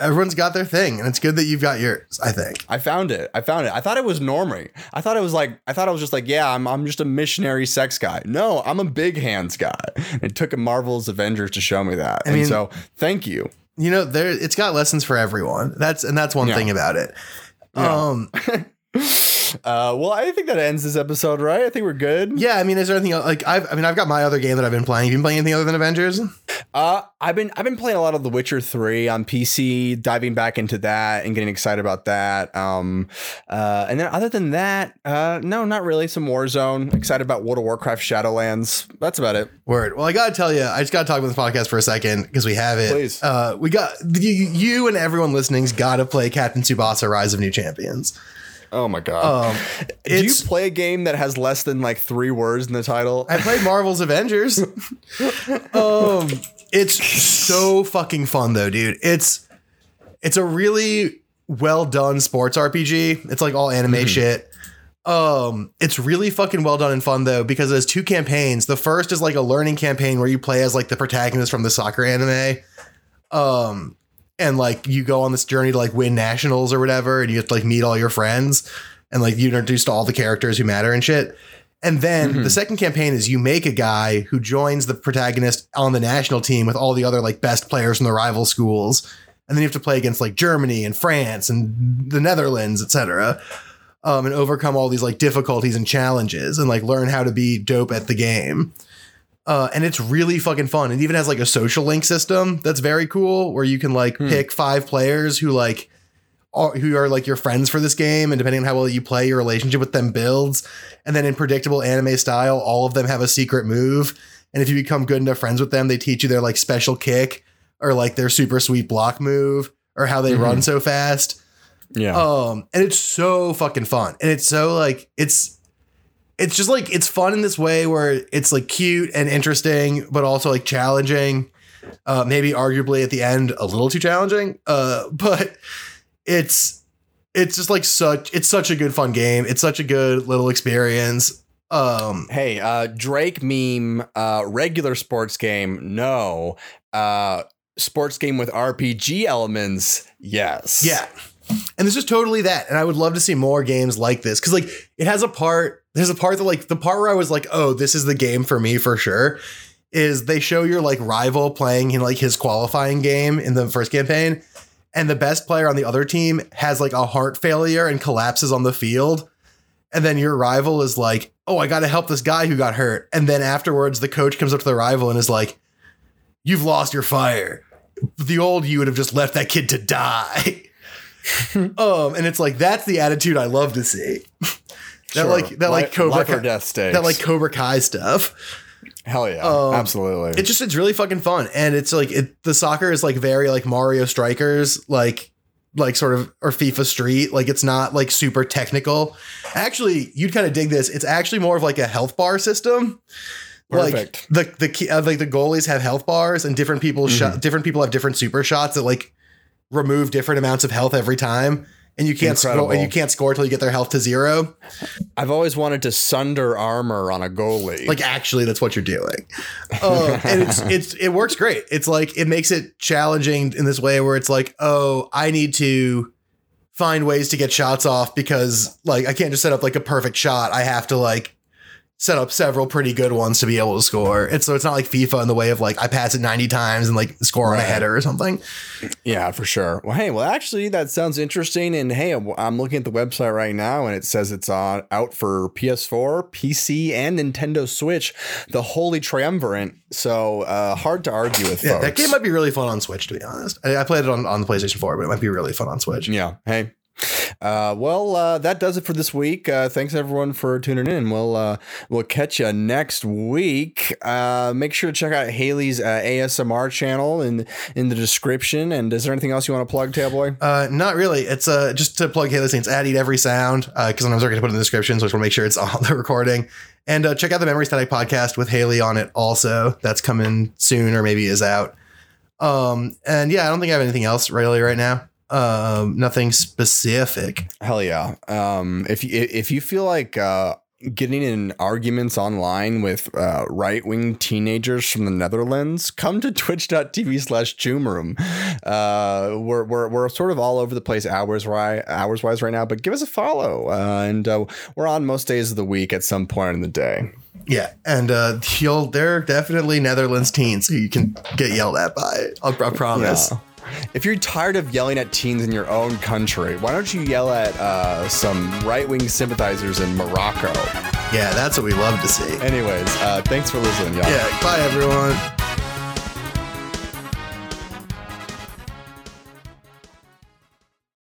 B: everyone's got their thing, and it's good that you've got yours, I think.
A: I found it. I found it. I thought it was normie. I thought it was like I thought I was just like, yeah, I'm I'm just a missionary sex guy. No, I'm a big hands guy. It took a Marvel's Avengers to show me that. and
B: mean-
A: so thank you.
B: You know, there it's got lessons for everyone. That's and that's one
A: Yeah.
B: thing about it.
A: Yeah.
B: Um
A: Uh, well, I think that ends this episode, right? I think we're good.
B: yeah, I mean, is there anything else? Like, I've, I mean, I've got my other game that I've been playing. Have you been playing anything other than Avengers?
A: Uh, I've been I've been playing a lot of The Witcher Three on PC, diving back into that and getting excited about that. Um, uh, and then other than that, uh, no, not really. Some Warzone. Excited about World of Warcraft Shadowlands. That's about it.
B: Word. Well, I gotta tell you, I just gotta talk about this podcast for a second because we have it.
A: Please.
B: Uh, we got you, you and everyone listening's got to play Captain Tsubasa: Rise of New Champions.
A: Oh my god.
B: Um,
A: Do you play a game that has less than like three words in the title?
B: I played Marvel's Avengers. um, it's so fucking fun though, dude. It's it's a really well done sports RPG. It's like all anime shit. Um, it's really fucking well done and fun though because there's two campaigns. The first is like a learning campaign where you play as like the protagonist from the soccer anime. Um, and like you go on this journey to like win nationals or whatever, and you have to like meet all your friends and like you introduced to all the characters who matter and shit. And then the second campaign is you make a guy who joins the protagonist on the national team with all the other like best players from the rival schools. And then you have to play against like Germany and France and the Netherlands, etc. Um, and overcome all these like difficulties and challenges and like learn how to be dope at the game. Uh, and it's really fucking fun. It even has like a social link system that's very cool where you can like pick five players who like are, who are like your friends for this game, and depending on how well you play, your relationship with them builds. And then in predictable anime style, all of them have a secret move. And if you become good enough friends with them, they teach you their like special kick or like their super sweet block move or how they run so fast.
A: Yeah.
B: Um, and it's so fucking fun. And it's so like it's it's just like it's fun in this way where it's like cute and interesting, but also like challenging. Uh, maybe arguably at the end a little too challenging. Uh, but it's it's just like such it's such a good fun game. It's such a good little experience. Um,
A: hey, uh, Drake meme, uh, regular sports game, no. Uh, sports game with RPG elements, yes.
B: Yeah. And this is totally that. And I would love to see more games like this. Cause like it has a part, there's a part that like the part where I was like, oh, this is the game for me for sure. Is they show your like rival playing in like his qualifying game in the first campaign. And the best player on the other team has like a heart failure and collapses on the field. And then your rival is like, oh, I got to help this guy who got hurt. And then afterwards, the coach comes up to the rival and is like, you've lost your fire. The old you would have just left that kid to die. um, and it's like that's the attitude I love to see. That like that like
A: Life-
B: Cobra
A: life
B: Kai-
A: death stakes.
B: that like Cobra Kai stuff.
A: hell yeah,
B: um,
A: absolutely.
B: It's just it's really fucking fun, and it's like it, the soccer is like very like Mario Strikers, like like sort of or FIFA Street. Like it's not like super technical. Actually, you'd kind of dig this. It's actually more of like a health bar system.
A: Perfect.
B: Like the the uh, like the goalies have health bars, and different people shot different people have different super shots that like remove different amounts of health every time. And you can't score, and you can't score till you get their health to zero.
A: I've always wanted to sunder armor on a goalie.
B: Like actually, that's what you're doing, um, and it's it's it works great. It's like it makes it challenging in this way where it's like, oh, I need to find ways to get shots off because like I can't just set up like a perfect shot. I have to like set up several pretty good ones to be able to score. And so it's not like FIFA in the way of like I pass it 90 times and like score on a header or something.
A: Yeah, for sure. Well, hey, well, actually, that sounds interesting. And hey, I'm- I'm looking at the website right now, and it says it's on out for PS4, PC, and Nintendo Switch, the holy triumvirate. So uh, hard to argue with.
B: Yeah,
A: folks.
B: that game might be really fun on Switch to be honest. I, I played it on, on the PlayStation 4, but it might be really fun on Switch.
A: Yeah. Hey. Uh, well, uh, that does it for this week. Uh, thanks everyone for tuning in. We'll uh, we'll catch you next week. Uh, make sure to check out Haley's uh, ASMR channel in in the description. And is there anything else you want to plug, Tailboy?
B: Uh, not really. It's just to plug Haley Saints at Eat Every Sound because sometimes we're going to put in the description, so I just want to make sure it's on the recording. And check out the Memory Static podcast with Haley on it. Also, that's coming soon or maybe is out. Um, and yeah, I don't think I have anything else really right now. Um, nothing specific.
A: Hell yeah. Um, if you if you feel like uh, getting in arguments online with uh, right wing teenagers from the Netherlands, come to twitch.tv slash Room. Uh, we're, we're, we're sort of all over the place hours wise, hours wise right now, but give us a follow. Uh, and uh, we're on most days of the week at some point in the day.
B: Yeah, and uh, you'll they're definitely Netherlands teens who you can get yelled at by. I'll, I promise.
A: Yeah. If you're tired of yelling at teens in your own country, why don't you yell at uh, some right wing sympathizers in Morocco?
B: Yeah, that's what we love to see.
A: Anyways, uh, thanks for listening, y'all.
B: Yeah, bye everyone.